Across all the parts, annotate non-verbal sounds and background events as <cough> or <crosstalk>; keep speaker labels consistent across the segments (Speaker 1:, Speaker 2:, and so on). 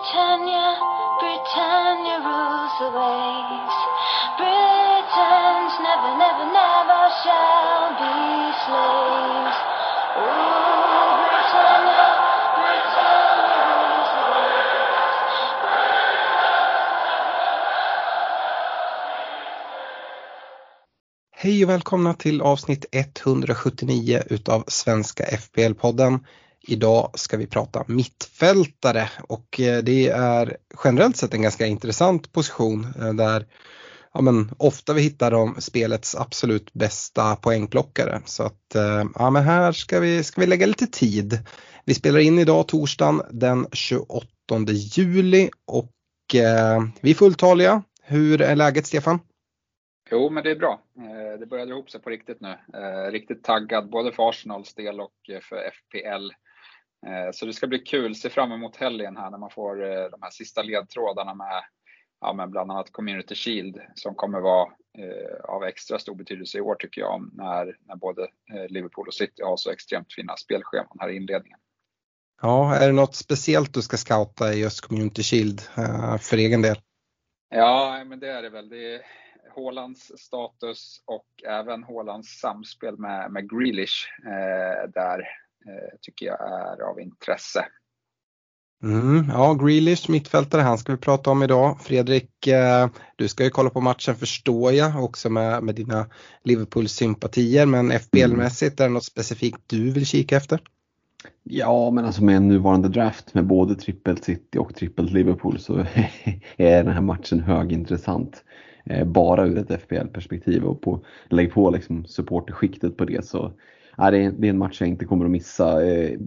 Speaker 1: Britannia, Britannia rules the waves. Britons never, never, never shall be slaves. Oh, Britannia, Britannia rules the waves.
Speaker 2: Hej och välkomna till avsnitt 179 utav Svenska FPL-podden. Idag ska vi prata mittfältare och eh, det är generellt sett en ganska intressant position eh, där ja, men ofta vi hittar de spelets absolut bästa poängplockare. Så att eh, ja, men här ska vi, ska vi lägga lite tid. Vi spelar in idag torsdagen den 28 juli och eh, vi är fulltaliga. Hur är läget Stefan?
Speaker 3: Jo, men det är bra. det börjar dra ihop sig på riktigt nu. Riktigt taggad både för Arsenals del och för FPL. Eh, Så det ska bli kul. Se fram emot helgen här när man får eh, de här sista ledtrådarna med, ja, med bland annat Community Shield som kommer vara eh, av extra stor betydelse i år tycker jag när, när både eh, Liverpool och City har så extremt fina spelscheman här i inledningen.
Speaker 2: Ja, är det något speciellt du ska scouta i just Community Shield eh, för egen del?
Speaker 3: Ja, men det är det väl. Det är Haalands status och även Haalands samspel med, med Grealish eh, där tycker jag är av intresse.
Speaker 2: Mm, ja, Grealish, mittfältare, han ska vi prata om idag. Fredrik, eh, du ska ju kolla på matchen förstår jag också med, med dina Liverpool-sympatier, men FBL-mässigt är det något specifikt du vill kika efter?
Speaker 4: Ja, men alltså med en nuvarande draft med både trippelt City och trippelt Liverpool så <laughs> är den här matchen högintressant. Eh, Bara ur ett FPL-perspektiv och på, lägg på liksom supporterskiktet på det så ja, det, är, en match jag inte kommer att missa. Eh,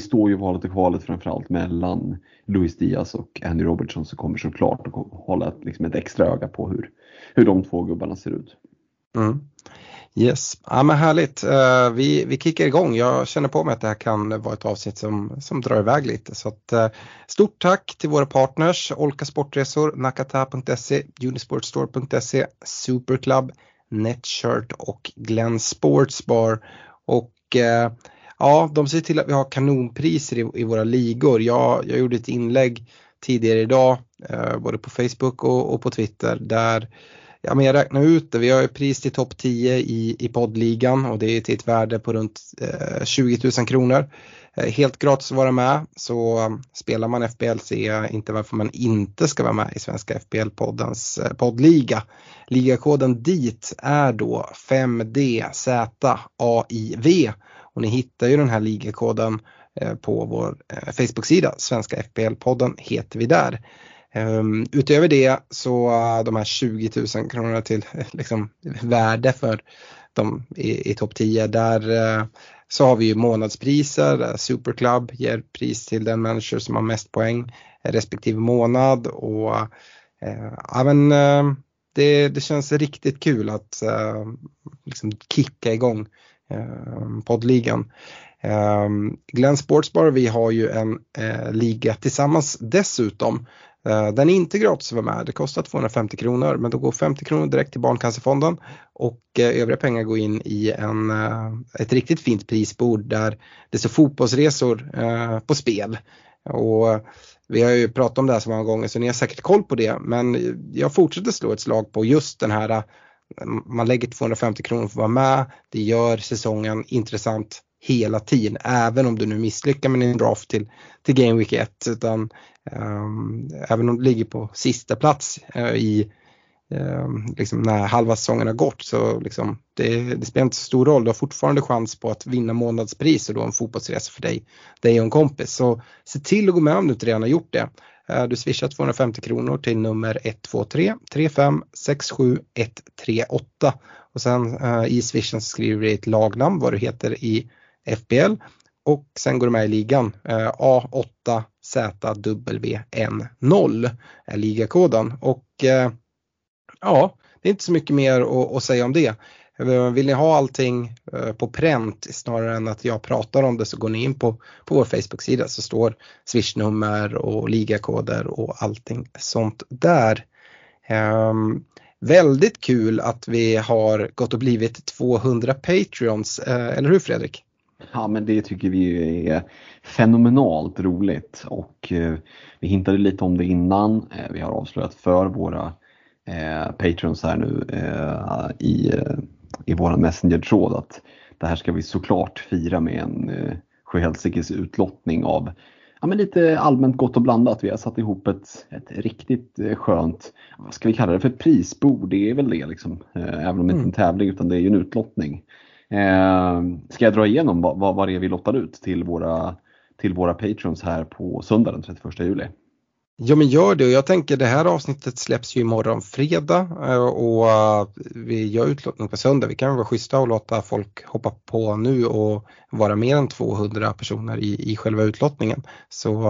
Speaker 4: står ju valet och kvalet framförallt mellan Luis Diaz och Andy Robertson så kommer såklart att hålla ett, liksom ett extra öga på hur, hur de två gubbarna ser ut.
Speaker 2: Mm. Yes, ja men härligt. Uh, vi, vi kickar igång. Jag känner på mig att det här kan vara ett avsnitt som, som drar iväg lite. Så att, uh, stort tack till våra partners Olka Sportresor, Nakata.se, Unisportstore.se, Superclub, Netshirt och Glenn Sportsbar. Och eh, ja, de ser till att vi har kanonpriser i, i våra ligor. Jag, jag gjorde ett inlägg tidigare idag, eh, både på Facebook och, och på Twitter, där ja, men jag räknar ut det. Vi har ju pris till topp 10 i, i poddligan och det är till ett värde på runt eh, 20 000 kronor. Eh, helt gratis att vara med så um, spelar man FBL ser jag inte varför man inte ska vara med i Svenska FBL-poddens eh, poddliga. Ligakoden dit är då 5DZAIV och ni hittar ju den här ligakoden eh, på vår eh, Facebook-sida Svenska FBL-podden heter vi där. Um, utöver det så uh, de här 20 000 kronorna till <laughs> liksom, värde för de i, i topp 10 där uh, så har vi ju månadspriser. Eh, Superclub ger pris till den manager som har mest poäng respektive månad och ja, men, det, det känns riktigt kul att liksom kicka igång poddligan. Um, Glenn Sportsbar, vi har ju en liga tillsammans dessutom Eh, den är inte gratis att vara med, det kostar 250 kronor men då går 50 kronor direkt till Barncancerfonden och eh, övriga pengar går in i en, eh, ett riktigt fint prisbord där det står fotbollsresor på spel. Och vi har ju pratat om det här så många gånger så ni har säkert koll på det men jag fortsätter slå ett slag på just den här man lägger 250 kronor för att vara med, det gör säsongen intressant hela tiden, även om du nu misslyckas med din draft till, till Game Week 1. Utan, um, även om du ligger på sista plats uh, i um, liksom när halva säsongen har gått så liksom, det, det, spelar inte så stor roll. Du har fortfarande chans på att vinna månadspris och då en fotbollsresa för dig, dig och en kompis. Så se till att gå med om du inte redan har gjort det. Eh, du swishar 250 kronor till nummer 123 35 67 138 och sen eh, i swishen skriver du ditt lagnamn, vad du heter i FBL och sen går du med i ligan. Eh, A8ZWN0 är ligakoden och eh, ja, det är inte så mycket mer att, att säga om det. Eh, vill ni ha allting eh, på pränt snarare än att jag pratar om det så går ni in på, på vår Facebook-sida så står swishnummer och ligakoder och allting sånt där. Um, väldigt kul att vi har gått och blivit 200 Patreons, uh, eller hur Fredrik?
Speaker 4: Ja, men det tycker vi är fenomenalt roligt och eh, vi hintade lite om det innan. Eh, vi har avslöjat för våra eh, patrons här nu eh, i, eh, i vår Messenger-tråd att det här ska vi såklart fira med en eh, Sjuhälsikes utlottning av ja, men lite allmänt gott och blandat. Vi har satt ihop ett, ett riktigt skönt, vad ska vi kalla det för, prisbord. Det är väl det liksom. Eh, även om det inte är en mm. tävling utan det är ju en utlottning. Eh, ska jag dra igenom vad, vad det är vi lottar ut till våra, till våra patrons här på söndag den 31 juli?
Speaker 2: Ja men gör det och jag tänker det här avsnittet släpps ju imorgon fredag eh, och eh, vi gör utlottning på söndag. Vi kan vara schyssta och låta folk hoppa på nu och vara mer än 200 personer i, i själva utlottningen. Så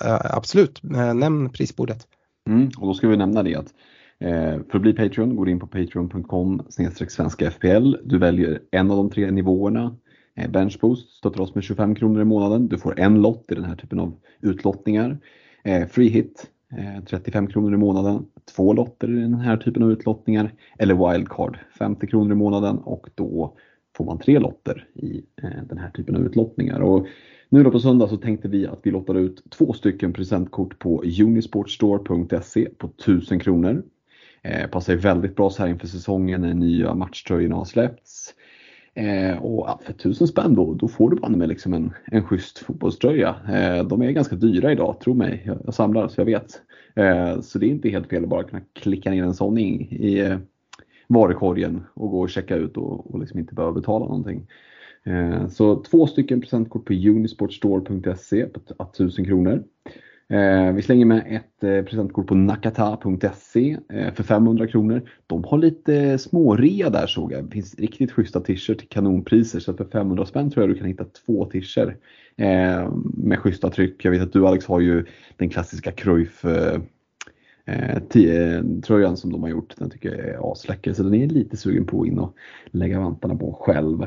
Speaker 2: äh, absolut, nämn prisbordet.
Speaker 4: Mm, och då ska vi nämna det att eh, Eh, för att bli Patreon går du in på patreon.com svenska FPL. Du väljer en av de tre nivåerna. Eh, Benchboost stöttar oss med 25 kronor i månaden. Du får en lott i den här typen av utlottningar. Eh, free hit, eh, 35 kronor i månaden, två lotter i den här typen av utlottningar eller wildcard 50 kronor i månaden och då får man tre lotter i eh, den här typen av utlottningar. Och nu då på söndag så tänkte vi att vi lottar ut två stycken presentkort på unisportstore.se på 1000 kronor. Eh, passar väldigt bra så här inför säsongen när nya matchtröjorna har släppts. Eh, och ja, för tusen spänn då, då får du banne med liksom en, en schysst fotbollströja. Eh, de är ganska dyra idag, tro mig. Jag, jag samlar så jag vet. Eh, så det är inte helt fel att bara kunna klicka ner en sån i, i eh, varukorgen och gå och checka ut och, och liksom inte behöva betala någonting. Eh, så två stycken presentkort på unisportstore.se på 1000 kronor. Eh, vi slänger med ett eh, presentkort på nakata.se eh, för 500 kronor. De har lite smårea där såg jag. Det finns riktigt schyssta t-shirts till kanonpriser så för 500 spänn tror jag du kan hitta två t-shirts eh, med schyssta tryck. Jag vet att du Alex har ju den klassiska Cruyff eh, eh, tröjan som de har gjort. Den tycker jag är asläcker så den är lite sugen på att in och lägga vantarna på själv.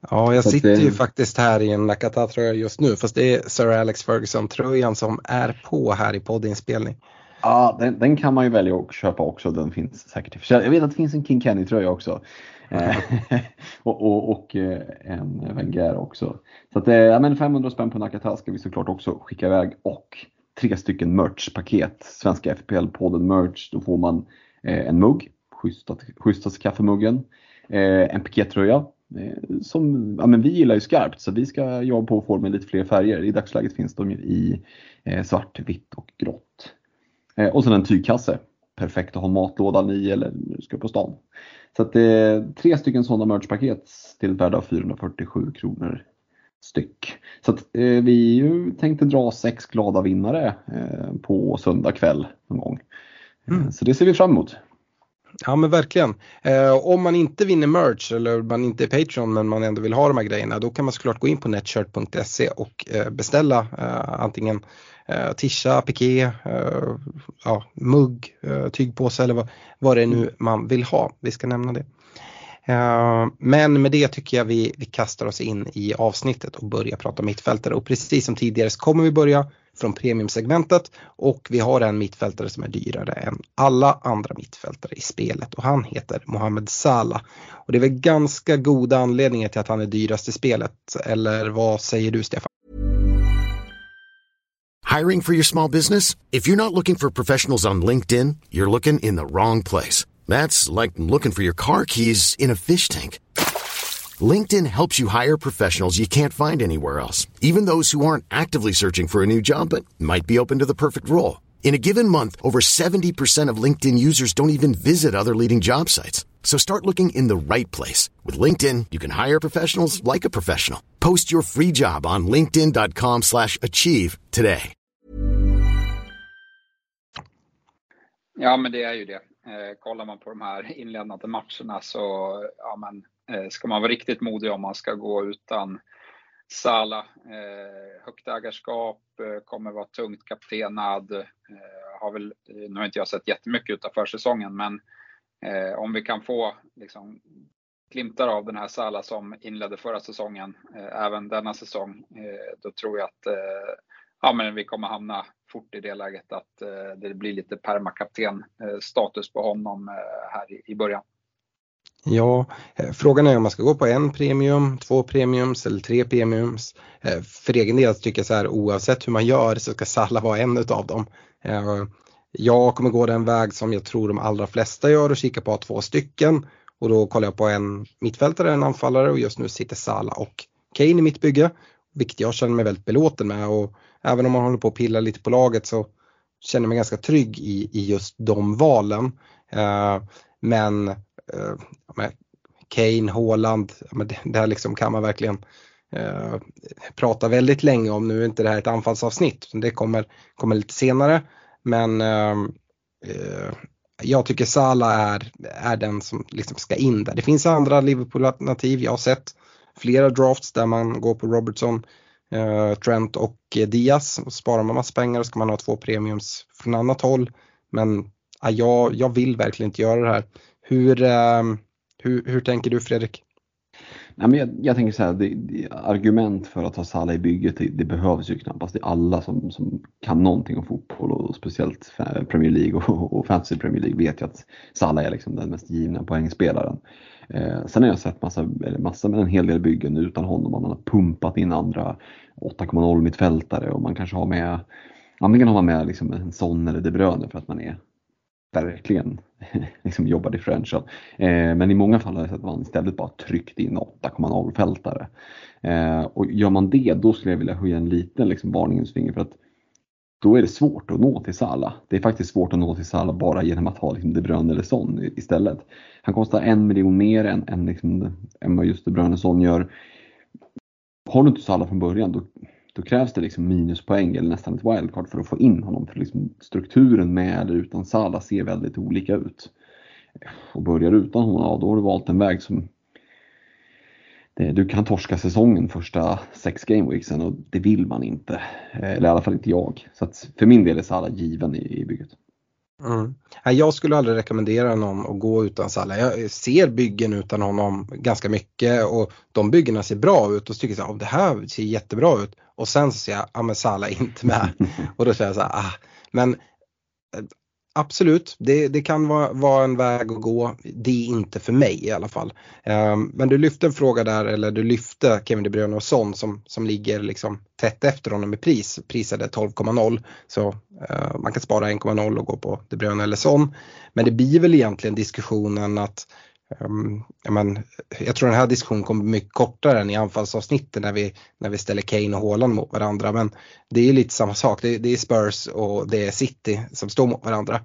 Speaker 2: Ja, jag sitter ju faktiskt här i en Nakata-tröja just nu fast det är Sir Alex Ferguson-tröjan som är på här i poddinspelning.
Speaker 4: Ja, den, den, kan man ju välja att köpa också. Den finns säkert i Jag vet att det finns en King Kenny-tröja också. Mm. <laughs> och, och, och, eh, en Wenger också. Så att, eh, ja, men 500 spänn på Nakata ska vi såklart också skicka iväg och tre stycken merch-paket. Svenska FPL-podden merch. Då får man en mugg, schysstaste kaffemuggen, en pikétröja Eh, som, ja, men vi gillar ju skarpt så vi ska jobba på att få med lite fler färger. I dagsläget finns de i eh, svart, vitt och grått. Eh, och sen en tygkasse. Perfekt att ha matlådan i eller ska på stan. Så att eh, tre stycken sådana merchpaket till ett värde av 447 kronor styck. Så att eh, vi ju tänkte dra sex glada vinnare eh, på söndag kväll någon gång. Mm. Så det ser vi fram emot.
Speaker 2: Ja men verkligen. Eh, om man inte vinner merch eller man inte är Patreon men man ändå vill ha de här grejerna då kan man såklart gå in på netshirt.se och eh, beställa eh, antingen eh, tisha, piké, eh, ja, mugg, eh, tygpåse eller vad, vad det är nu man vill ha. Vi ska nämna det. Eh, men med det tycker jag vi, vi kastar oss in i avsnittet och börjar prata mittfältare och precis som tidigare så kommer vi börja från premiumsegmentet och vi har en mittfältare som är dyrare än alla andra mittfältare i spelet och han heter Mohamed Salah. Och det är väl ganska goda anledningar till att han är dyrast i spelet, eller vad säger du Stefan?
Speaker 5: Hiring for your small business? If you're not looking for professionals on LinkedIn, you're looking in the wrong place. That's like looking for your car keys in a fish tank. LinkedIn helps you hire professionals you can't find anywhere else, even those who aren't actively searching for a new job but might be open to the perfect role. In a given month, over 70% of LinkedIn users don't even visit other leading job sites. So start looking in the right place. With LinkedIn, you can hire professionals like a professional. Post your free job on linkedin.com slash achieve today.
Speaker 3: Ja, men det är ju det. Eh, kollar man på de här inledande matcherna så, ja men Eh, ska man vara riktigt modig om man ska gå utan Sala. Eh, högt ägarskap, eh, kommer vara tungt kaptenad. Eh, har väl, eh, nu har inte jag sett jättemycket utav försäsongen men om vi kan få liksom, glimtar av den här Sala som inledde förra säsongen, även denna säsong, då tror jag att ja, men vi kommer hamna fort i det läget att det blir lite permakapten status på honom här i början.
Speaker 2: Ja, eh, frågan är om man ska gå på en premium, två premiums eller tre premiums. Eh, för egen del tycker jag så här oavsett hur man gör så ska Salla vara en utav dem. Eh, jag kommer gå den väg som jag tror de allra flesta gör och kika på två stycken. Och då kollar jag på en mittfältare, en anfallare och just nu sitter Sala och Kane i mitt bygge. Vilket jag känner mig väldigt belåten med och även om man håller på att pilla lite på laget så känner jag mig ganska trygg i, i just de valen. men eh, Kane, Haaland, det, här liksom kan man verkligen eh, prata väldigt länge om. Nu är inte det här ett anfallsavsnitt, det kommer, kommer lite senare. Men ehm, eh, jag tycker Salah är, är den som liksom ska in där. Det finns andra Liverpool-alternativ, jag har sett flera drafts där man går på Robertson, eh, Trent och Diaz. Och sparar man massa pengar ska man ha två premiums från annat håll. Men ja, jag, jag vill verkligen inte göra det här. Hur, eh, hur, hur tänker du Fredrik?
Speaker 4: Nej, men jag, jag tänker så här, det, det, argument för att ha Salah i bygget det, det, behövs ju knappast. Det är alla som, som kan någonting om fotboll och speciellt Premier League och, och Fantasy Premier League vet ju att Salah är liksom den mest givna poängspelaren. Eh, sen har jag sett massa, massa med en hel del byggen utan honom. Man har pumpat in andra 8,0 mittfältare och man kanske har med Antingen har man med liksom en sån eller De Bruyne för att man är verkligen <laughs> liksom jobba differential. Eh, men i många fall har jag sett att man istället bara tryckt in 8,0 fältare. Eh, och gör man det då skulle jag vilja höja en liten liksom, varningens finger för att då är det svårt att nå till Sala. Det är faktiskt svårt att nå till Sala bara genom att ha liksom De Bruyne eller Son istället. Han kostar en miljon mer än, än, liksom, än vad just De Bruyne och Son gör. Har du inte Sala från början då då krävs det liksom minuspoäng eller nästan ett wildcard för att få in honom. För liksom strukturen med eller utan Salah ser väldigt olika ut. Och börjar utan honom, ja, då har du valt en väg som du kan torska säsongen första sex gameweeksen och det vill man inte. Eh, eller i alla fall inte jag. Så att för min del är Salah given i, i bygget.
Speaker 2: Mm. Jag skulle aldrig rekommendera någon att gå utan Salah. Jag ser byggen utan honom ganska mycket och de byggena ser bra ut och så tycker jag att det här ser jättebra ut. Och sen så ser jag, ja men Salah är inte med. <laughs> och då säger jag så här, ah. Men eh, absolut, det, det kan vara, vara, en väg att gå. Det är inte för mig i alla fall. Um, men du lyfte en fråga där, eller du lyfte Kevin De Bruyne och Son som, som ligger liksom tätt efter honom i pris, prisade 12,0. Så uh, man kan spara 1,0 och gå på De Bruyne eller Son. Men det blir väl egentligen diskussionen att Um, men, jag tror den här diskussionen kommer bli mycket kortare än i anfallsavsnittet när vi, när vi ställer Kane och Haaland mot varandra. Men det är lite samma sak. Det, det är Spurs och det är City som står mot varandra.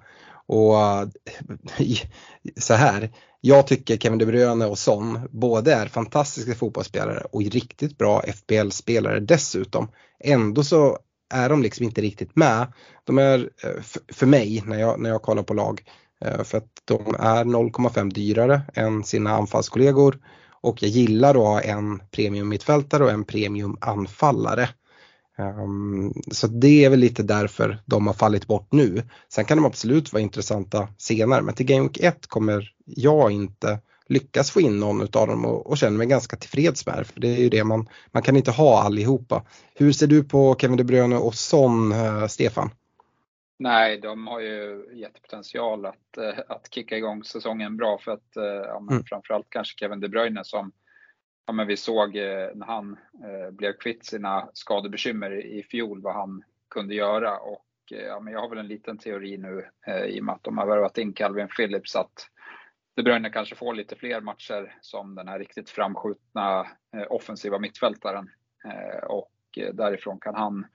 Speaker 2: Och <laughs> så här, jag tycker Kevin De Bruyne och Son både är fantastiska fotbollsspelare och riktigt bra FBL-spelare dessutom. Ändå så är de liksom inte riktigt med. De är eh, för mig när jag, när jag kollar på lag Eh, för att de är 0,5 dyrare än sina anfallskollegor och jag gillar att ha en premium mittfältare och en premium anfallare. Um, så det är väl lite därför de har fallit bort nu. Sen kan de absolut vara intressanta senare men till Game Week 1 kommer jag inte lyckas få in någon av dem och, och känner mig ganska tillfreds med det. För det är ju det man, man kan inte ha allihopa. Hur ser du på Kevin De Bruyne och Son, uh, Stefan?
Speaker 3: Nej, de har ju jättepotential att, eh, att kicka igång säsongen bra för att eh, ja, men mm. framförallt kanske Kevin De Bruyne som ja, men vi såg eh, när han blev kvitt sina skadebekymmer i fjol vad han kunde göra och ja, men jag har väl en liten teori nu i och med att de har värvat in Calvin Phillips att De Bruyne kanske får lite fler matcher som den här riktigt framskjutna offensiva mittfältaren och därifrån kan han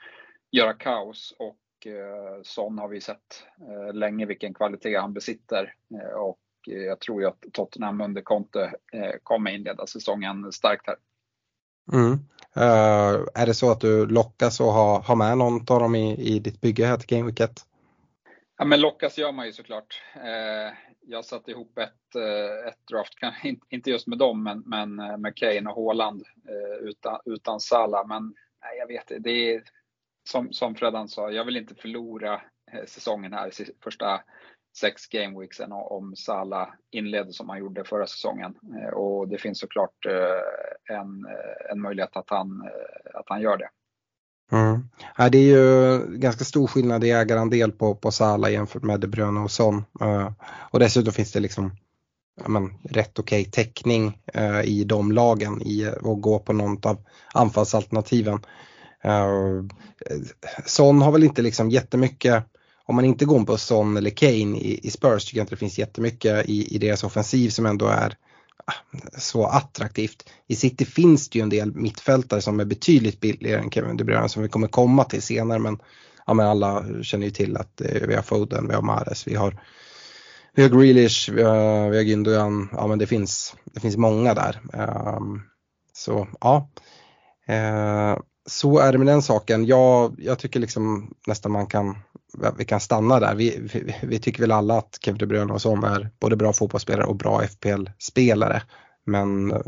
Speaker 3: göra kaos och eh, Son har vi sett eh, länge vilken kvalitet han besitter eh, och jag tror ju att Tottenham under Conte kommer inleda säsongen starkt här.
Speaker 2: Mm. Uh, är det så att du lockas att ha, ha med någon av dem i, i ditt bygge här till Game Week 1?
Speaker 3: Ja, men lockas gör man ju såklart. Eh, jag satte ihop ett, ett draft, <laughs> inte just med dem, men, men med Kane och Haaland eh, utan, utan Salah. Men nej, jag vet det är, som, som Fredan sa, jag vill inte förlora eh, säsongen här, första sex gameweeksen om Salah inleder som han gjorde förra säsongen. Eh, och det finns såklart eh, en, en möjlighet att han, att han gör det.
Speaker 2: Mm. Ja, det är ju ganska stor skillnad i ägarandel på, på Salah jämfört med De Bruyne och Son. Och dessutom finns det liksom men, rätt okej okay täckning eh, i de lagen i, att gå på något av anfallsalternativen. Uh, Son har väl inte liksom jättemycket, om man inte går på Son eller Kane i, i Spurs tycker jag inte det finns jättemycket i, i deras offensiv som ändå är ah, så attraktivt. I City finns det ju en del mittfältare som är betydligt billigare än Kevin De Bruyne som vi kommer komma till senare men, ja, men alla känner ju till att eh, vi har Foden, vi har Mares, vi har vi har Grealish, vi har, vi har Gündogan, ja men det finns, det finns många där. Um, så ja, uh, så är det med den saken. Jag, jag tycker liksom nästan man kan, vi kan stanna där. Vi, vi, vi tycker väl alla att Kevin De Bruyne och Son är både bra fotbollsspelare och bra FPL-spelare. Men eh,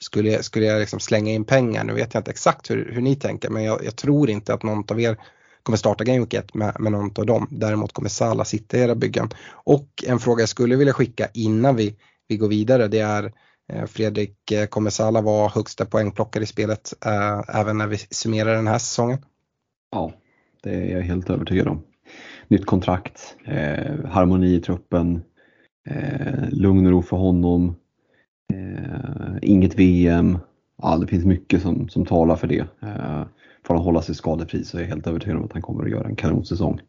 Speaker 2: skulle jag, skulle jag liksom slänga in pengar, nu vet jag inte exakt hur, hur ni tänker, men jag, jag tror inte att någon av er kommer starta Game Week 1 med, med någon av dem. Däremot kommer Sala sitta i era byggen. Och en fråga jag skulle vilja skicka innan vi, vi går vidare det är eh, Eh, Fredrik, eh, kommer Sala vara högsta poängplockare i spelet eh, även när vi summerar den här säsongen?
Speaker 4: Ja, det är jag helt övertygad om. Nytt kontrakt, eh, harmoni i truppen, eh, lugn och ro för honom, eh, inget VM. Ja, det finns mycket som, som talar för det. Eh, får han hålla sig skadefri så är jag helt övertygad om att han kommer att göra en kanonsäsong.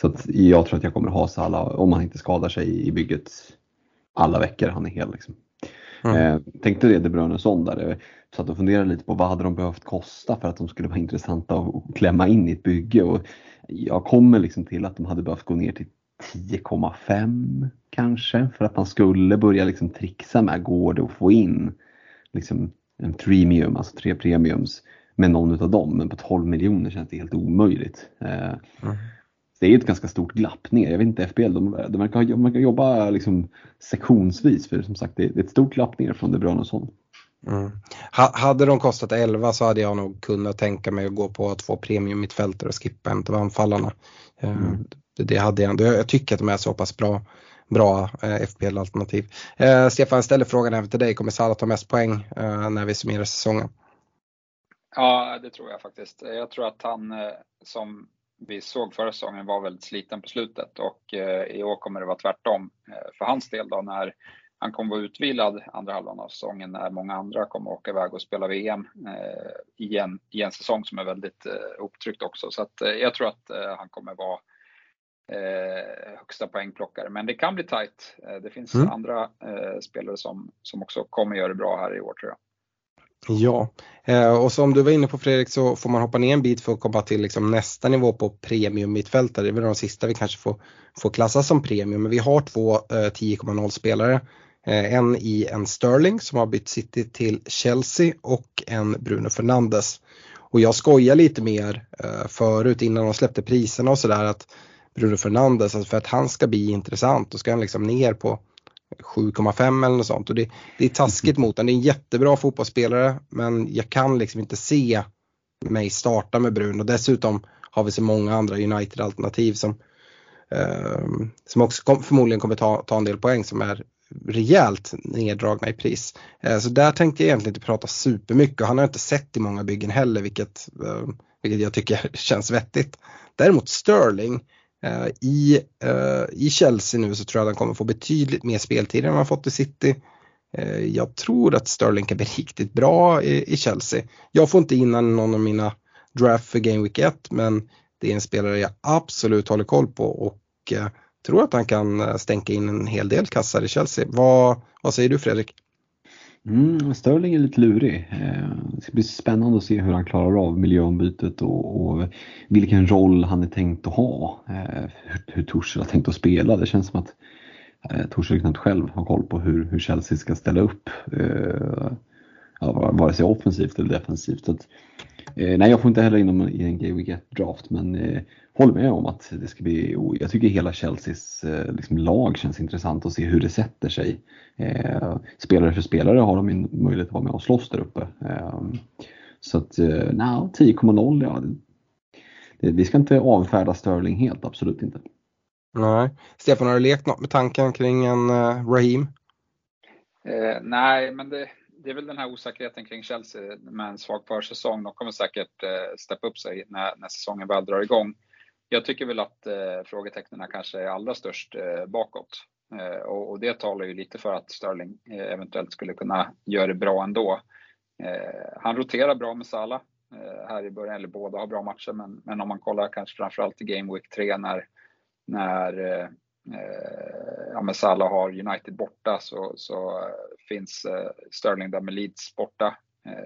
Speaker 4: Så att jag tror att jag kommer att ha Salah, om han inte skadar sig i bygget, alla veckor han är hel. Liksom. Mm. Eh, tänkte det De Bruyne Son där. Jag satt och funderade lite på vad hade de behövt kosta för att de skulle vara intressanta att klämma in i ett bygge. Och jag kommer liksom till att de hade behövt gå ner till 10,5 kanske för att man skulle börja liksom trixa med går det att få in liksom en premium, alltså tre premiums med någon av dem. Men på 12 miljoner känns det helt omöjligt. Eh, mm. Det är ett ganska stort glapp ner. Jag vet inte, FBL, de, de verkar, de verkar jobba liksom sektionsvis för som sagt det är ett stort glapp ner från De Bruyne och sånt.
Speaker 2: Mm. Hade de kostat 11 så hade jag nog kunnat tänka mig att gå på två premium mittfältare och skippa en av anfallarna. Eh, mm. Det hade jag ändå. Jag tycker att de är så pass bra, bra eh, FPL-alternativ. Eh, Stefan ställer frågan även till dig. Kommer Salah ta mest poäng eh, när vi summerar säsongen?
Speaker 3: Ja, det tror jag faktiskt. Jag tror att han, eh, som vi såg förra säsongen, var väldigt sliten på slutet och eh, i år kommer det vara tvärtom eh, för hans del då när han kommer vara utvilad andra halvan av säsongen när många andra kommer åka iväg och spela VM i en, i en säsong som är väldigt upptryckt också. Så att jag tror att han kommer vara högsta poängplockare. Men det kan bli tight. Det finns mm. andra spelare som, som också kommer göra det bra här i år tror jag.
Speaker 2: Ja, eh, och som du var inne på Fredrik så får man hoppa ner en bit för att komma till liksom nästa nivå på premium mittfältare. Det är väl de sista vi kanske får, får klassa som premium. Men vi har två eh, 10,0 spelare. Eh, en i en Sterling som har bytt City till Chelsea och en Bruno Fernandes. Och jag skojar lite mer förut innan de släppte priserna och sådär att Bruno Fernandes, alltså för att han ska bli intressant då ska han liksom ner på 7,5 eller något sånt. Och det, det är taskigt mot honom. Det är en jättebra fotbollsspelare men jag kan liksom inte se mig starta med Brun och dessutom har vi så många andra United-alternativ som, eh, som också kom, förmodligen kommer ta, ta en del poäng som är rejält neddragna i pris. Eh, så där tänkte jag egentligen inte prata supermycket och han har inte sett i många byggen heller vilket, eh, vilket jag tycker <laughs> känns vettigt. Däremot Sterling Eh, I, eh, I Chelsea nu så tror jag att han kommer få betydligt mer speltid än han fått i City. Eh, jag tror att Sterling kan bli <laughs> riktigt bra i, i Chelsea. Jag får inte in någon av mina draft för Game Week 1 men det är en spelare jag absolut håller koll på och tror att han kan stänka in en hel del kassar i Chelsea. Vad, vad säger du Fredrik?
Speaker 4: Mm, Sterling är lite lurig. Eh, det ska bli spännande att se hur han klarar av miljöombytet och, och vilken roll han är tänkt att ha. Eh, hur, hur Torshäll har tänkt att spela. Det känns som att eh, Torshäll knappt själv har koll på hur, hur Chelsea ska ställa upp. Ja, vare sig offensivt eller defensivt. Så att, nej, jag får inte heller in honom i en Game Week draft men håller med om att det ska bli, jag tycker hela Chelseas eh, liksom, lag känns intressant att se hur det sätter sig. Eh, spelare för spelare har de en möjlighet att vara med och slåss där uppe. Eh, så att, eh, 10,0 ja. Det, vi ska inte avfärda Sterling helt, absolut inte.
Speaker 2: Nej. Stefan, har du lekt något med tanken kring en uh, Raheem?
Speaker 3: Eh, nej, men det, det är väl den här osäkerheten kring Chelsea med en svag försäsong. De kommer säkert eh, steppa upp sig när, när säsongen väl drar igång jag tycker väl att eh, frågetecknen kanske är allra störst eh, bakåt. Eh, och, och, det talar ju lite för att Sterling eh, eventuellt skulle kunna göra det bra ändå. Eh, han roterar bra med Salah eh, här i början, eller båda har bra matcher, men, men om man kollar kanske framförallt i Game Week 3 när, när eh, eh, ja, men Salah har United borta så, så eh, finns Sterling där med Leeds borta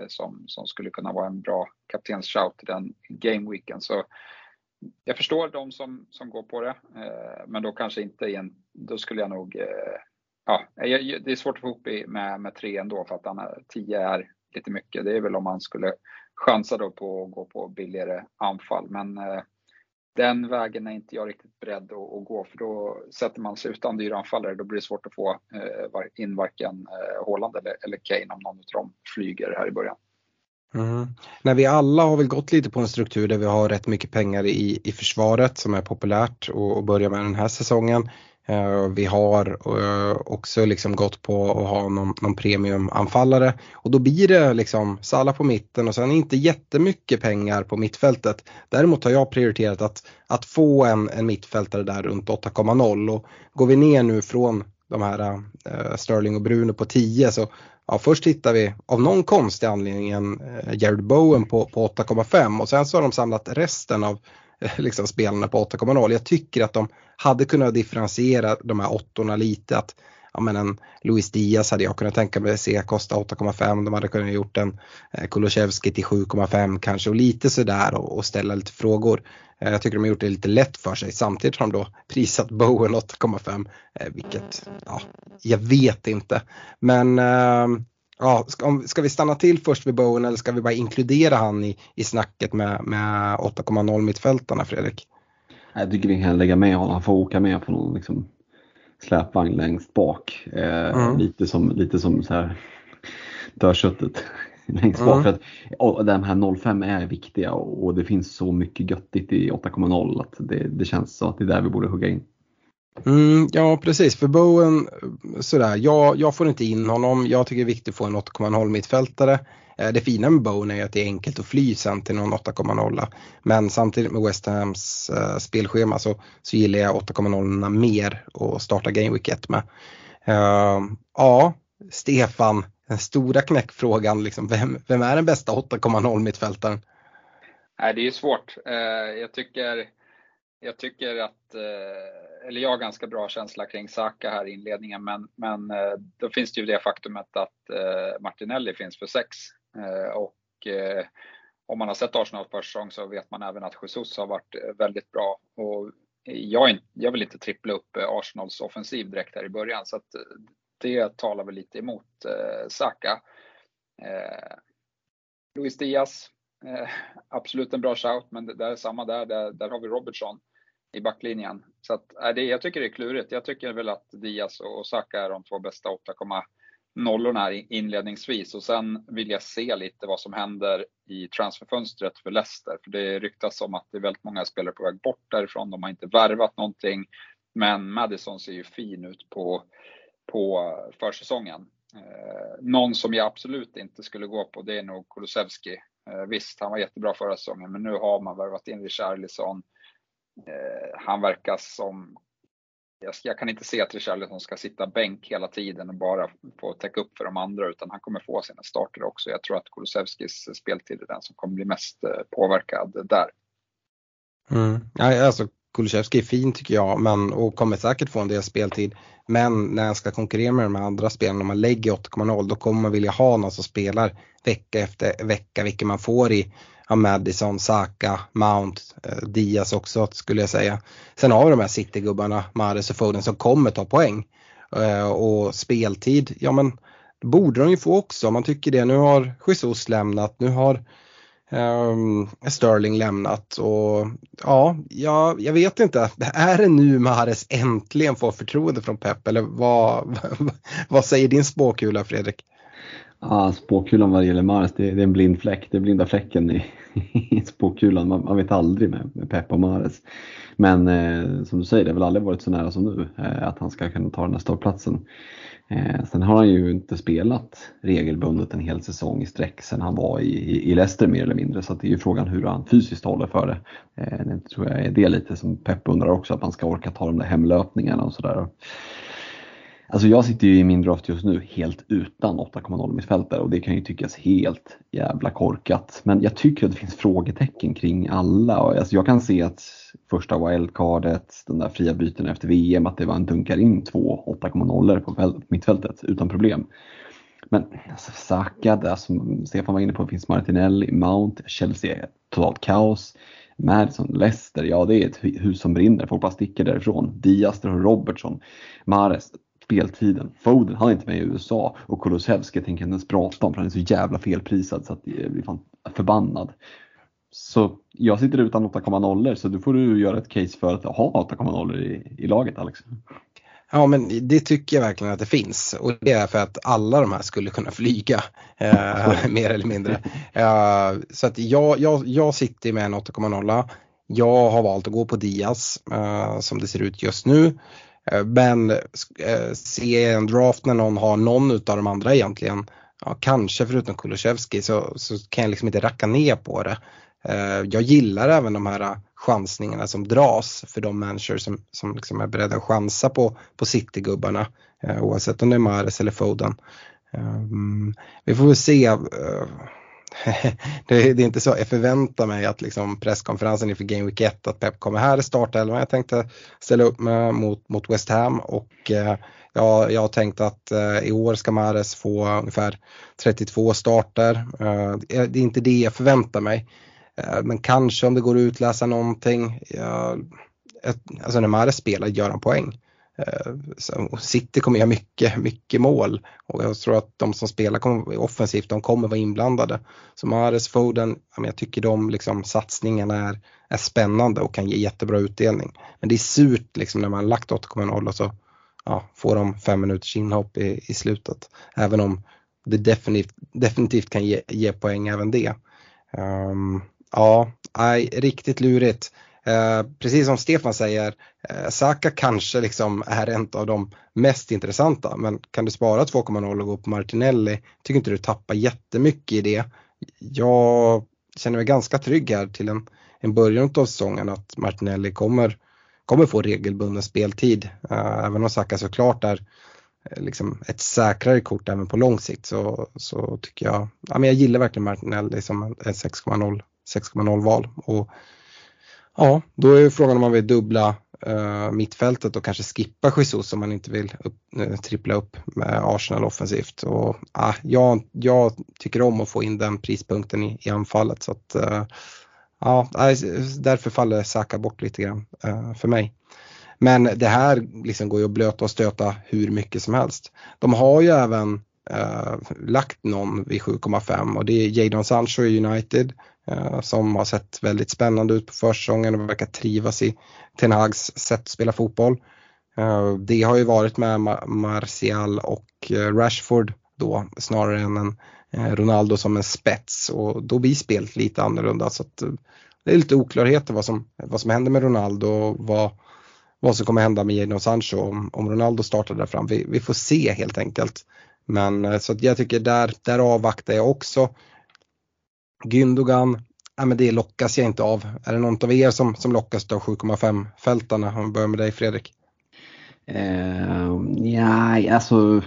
Speaker 3: som, som skulle kunna vara en bra kaptensshout i den gameweeken. Så jag förstår de som, som går på det, eh, men då kanske inte i en, då skulle jag nog, eh, ja, det är svårt att få ihop med, med tre ändå för att 10 eh, är lite mycket. Det är väl om man skulle chansa då på att gå på billigare anfall, men eh, den vägen är inte jag riktigt beredd att, att gå för då sätter man sig utan dyra anfallare. Då blir det svårt att få eh, in varken eh, Haaland eller, eller Kane om någon av dem flyger här i början.
Speaker 2: Mm. När vi alla har väl gått lite på en struktur där vi har rätt mycket pengar i, i försvaret som är populärt och, och börja med den här säsongen. Uh, vi har uh, också liksom gått på att ha någon, någon premiumanfallare och då blir det liksom Salla på mitten och sen inte jättemycket pengar på mittfältet. Däremot har jag prioriterat att, att få en, en mittfältare där runt 8,0 och går vi ner nu från de här uh, Sterling och Bruno på 10 så ja, först hittar vi av någon konstig anledning en eh, Jared Bowen på, på 8,5 och sen så har de samlat resten av eh, liksom, spelarna på 8,0. Jag tycker att de hade kunnat differentiera de här åttorna lite. Att, ja, men en Luis Diaz hade jag kunnat tänka mig se kosta 8,5. De hade kunnat gjort en eh, Kulusevski till 7,5 kanske och lite sådär och, och ställa lite frågor. Eh, jag tycker de har gjort det lite lätt för sig. Samtidigt har de då <laughs> prisat Bowen 8,5 eh, vilket, ja, jag vet inte. Men ehm, ja, ska, ska, vi stanna till först vid Bowen eller ska vi bara inkludera han i, i snacket med, med 8,0 mittfältarna Fredrik?
Speaker 4: Jag tycker vi kan lägga med honom, han får åka med på någon liksom släpvagn längst bak. Eh, mm. Lite som, lite som så här dörrköttet <laughs> längst bak. Mm. För att, och de här 05 är viktiga och, det finns så mycket göttigt i 8,0 att det, det känns så att det är där vi borde hugga in.
Speaker 2: Mm, ja precis, för Bowen, sådär, jag, jag får inte in honom. Jag tycker det är viktigt att få en 8,0 mittfältare. Eh, det fina med Bowen är att det är enkelt att fly sen till någon 8,0. Men samtidigt med West Hams uh, spelschema så, så gillar jag 8,0 mer och starta Game Week 1 med. Uh, ja, Stefan, den stora knäckfrågan, liksom, vem, vem är den bästa 8,0 mittfältaren?
Speaker 3: Nej, det är ju svårt. Uh, jag tycker jag tycker att, eh, eller jag har ganska bra känsla kring Saka här i inledningen, men, men eh, då finns det ju det faktumet att eh, Martinelli finns för sex och om man har sett Arsenal på säsong så vet man även att Jesus har varit väldigt bra. Och jag, jag vill inte trippla upp Arsenals offensiv direkt här i början så att det talar väl lite emot Saka. Luis Diaz, eh, absolut en bra shout, men det, det är samma där, där, där har vi Robertson i backlinjen. Så att, äh, det, jag tycker det är klurigt. Jag tycker väl att Diaz och, och Saka är de två bästa 8,0-orna här inledningsvis och sen vill jag se lite vad som händer i transferfönstret för Leicester. För det ryktas om att det är väldigt många spelare på väg bort därifrån. De har inte värvat någonting. Men Madison ser ju fin ut på, på försäsongen. Eh, någon som jag absolut inte skulle gå på det är nog Kulusevski. Eh, visst, han var jättebra förra säsongen men nu har man värvat in Richarlison. Eh, han verkar som jag, kan inte se att Richarlison ska sitta bänk hela tiden och bara få täcka upp för de andra utan han kommer få sina starter också. Jag tror att Kulusevskis speltid är den som kommer bli mest eh, påverkad där.
Speaker 2: Mm. Alltså Kulusevski är fin tycker jag men, och kommer säkert få en del speltid. Men när han ska konkurrera med de andra spelarna, om man lägger 8,0 då kommer man vilja ha någon som spelar vecka efter vecka, vilket man får i ja, Madison, Saka, Mount, eh, Diaz också skulle jag säga. Sen har vi de här City-gubbarna, Mahrez och Foden som kommer ta poäng. Eh, och speltid, ja men borde de ju få också. Man tycker det. Nu har Jesus lämnat, nu har um, Sterling lämnat och ja, jag, jag vet inte. Är det nu Mahrez äntligen får förtroende från Pep eller vad, <laughs> vad säger din spåkula Fredrik?
Speaker 4: Ah, spåkulan vad det gäller Mars, det, det, är en blind fläck. Det är blinda fläcken i, <laughs> i spåkulan. Man, man, vet aldrig med, med Pep och Mares. Men eh, som du säger, det har väl aldrig varit så nära som nu eh, att han ska kunna ta den här startplatsen. Eh, sen har han ju inte spelat regelbundet en hel säsong i sträck sen han var i, i Leicester mer eller mindre. Så det är ju frågan hur han fysiskt håller för det. Eh, det tror jag är det lite som Pep undrar också, att man ska orka ta de där hemlöpningarna och sådär. Alltså jag sitter ju i min draft just nu helt utan 8,0 mittfältare och det kan ju tyckas helt jävla korkat. Men jag tycker att det finns frågetecken kring alla. Alltså jag kan se att första wildcardet, den där fria byten efter VM, att det var en dunkar in två 8,0 på mittfältet utan problem. Men alltså, Saka, där som Stefan var inne på, finns Martinelli, Mount, Chelsea totalt kaos. Madison, Leicester, ja det är ett hus som brinner, folk bara sticker därifrån. Diaz, Robertson, Mares, speltiden. Foden, han är inte med i USA och Kulusevski tänker jag inte ens prata om för han är så jävla felprisad så att jag blir fan förbannad. Så jag sitter utan 8,0 så då får du göra ett case för att ha 8,0 i, i laget Alex.
Speaker 2: Ja men det tycker jag verkligen att det finns och det är för att alla de här skulle kunna flyga eh, <laughs> mer eller mindre. Eh, så att jag, jag, jag sitter med en 8,0. Jag har valt att gå på Diaz eh, som det ser ut just nu. Eh, men eh, ser se en draft när någon har någon av de andra egentligen, ja, kanske förutom Kulusevski så, så kan jag liksom inte racka ner på det. Eh, jag gillar även de här chansningarna som dras för de människor som, som liksom är beredda att chansa på, på City-gubbarna oavsett om det är Mares eller Foden. Ehm, vi får väl se <laughs> det, det, är inte så, jag förväntar mig att liksom presskonferensen inför Game Week 1 att Pep kommer här i startelvan. Jag tänkte ställa upp med mot, mot West Ham och eh, jag, jag har tänkt att eh, i år ska Mares få ungefär 32 starter. Eh, det är inte det jag förväntar mig. Eh, men kanske om det går att utläsa någonting. Jag, alltså när Mares spelar gör han poäng. Eh, City kommer göra mycket, mycket mål och jag tror att de som spelar offensivt, de kommer vara inblandade. Så Mahrez, Foden, jag tycker de liksom, satsningarna är, är spännande och kan ge jättebra utdelning. Men det är surt liksom när man lagt 8,0 och så ja, får de fem minuters inhopp i, i slutet. Även om det definitivt, definitivt kan ge, ge poäng även det. Um, ja, nej, riktigt lurigt. Eh, precis som Stefan säger, eh, Saka kanske liksom är en av de mest intressanta men kan du spara 2,0 och gå på Martinelli, tycker inte du tappar jättemycket i det. Jag känner mig ganska trygg här till en, en början av säsongen att Martinelli kommer, kommer få regelbunden speltid. Eh, även om Saka såklart är eh, liksom ett säkrare kort även på lång sikt så, så tycker jag, ja, men jag gillar verkligen Martinelli som en 6,0 6,0 val. Och Ja, då är frågan om man vill dubbla uh, mittfältet och kanske skippa Jesus om man inte vill upp, uh, trippla upp med Arsenal offensivt. Och, uh, jag, jag tycker om att få in den prispunkten i, i anfallet så att uh, ja, därför faller Saka bort lite grann för mig. Men det här liksom går ju att blöta och stöta hur mycket som helst. De har ju även lagt någon vid 7,5 och det är Jadon Sancho i United. Eh, som har sett väldigt spännande ut på försäsongen och verkar trivas i Ten Hags sätt att spela fotboll. Eh, det har ju varit med Martial och eh, Rashford då snarare än en Ronaldo som en spets och då blir spelet lite annorlunda så att det är lite oklarheter vad som, vad som händer med Ronaldo och vad, vad som kommer hända med Jadon Sancho om, om Ronaldo startar där fram. Vi, vi får se helt enkelt. Men så att jag tycker där, där avvaktar jag också. Gündogan, ja, men det lockas jag inte av. Är det någon av er som, som lockas av 7,5 fältarna? Om vi börjar med dig Fredrik.
Speaker 4: Eh, uh, ja, alltså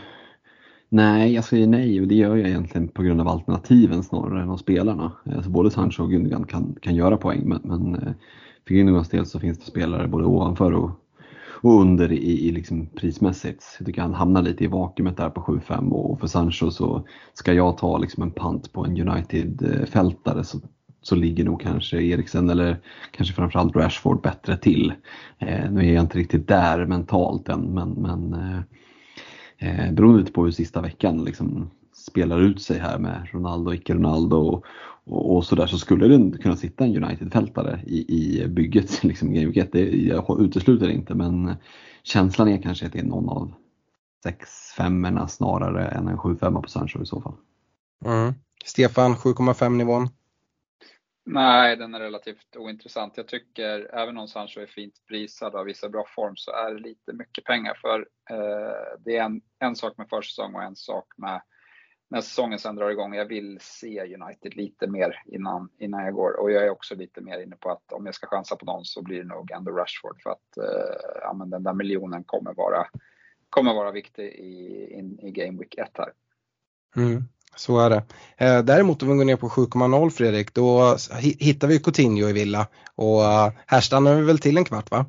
Speaker 4: Nej, jag säger nej och det gör jag egentligen på grund av alternativen snarare än av spelarna. Alltså både Sancho och Gündogan kan, kan göra poäng men, men eh, för Gündogans del så finns det spelare både ovanför och, och under i, i liksom prismässigt. Jag tycker han hamnar lite i vakuumet där på 7-5 och för Sancho så ska jag ta liksom en pant på en United-fältare så, så ligger nog kanske Eriksen eller kanske framförallt Rashford bättre till. Eh, nu är jag inte riktigt där mentalt än men, men eh, eh beroende på hur sista veckan liksom spelar ut sig här med Ronaldo, icke Ronaldo och, och, och sådär så skulle det kunna sitta en United-fältare i, i bygget, <laughs> liksom Game 1. Det, jag utesluter det inte men känslan är kanske att det är någon av 6 5 snarare än en 7 5 på Sancho i så fall.
Speaker 2: Mm. Stefan, 7,5 nivån?
Speaker 3: Nej, den är relativt ointressant. Jag tycker även om Sancho är fint prisad och visar bra form så är det lite mycket pengar för eh, det är en, en sak med försäsong och en sak med när säsongen sen drar igång. Jag vill se United lite mer innan, innan jag går och jag är också lite mer inne på att om jag ska chansa på någon så blir det nog ändå Rashford för att eh, ja, den där miljonen kommer vara, kommer vara viktig i, in, i Game Week 1 här.
Speaker 2: Mm. Så är det. Eh, däremot om vi går ner på 7,0 Fredrik, då hittar vi Coutinho i Villa och eh, här stannar vi väl till en kvart va?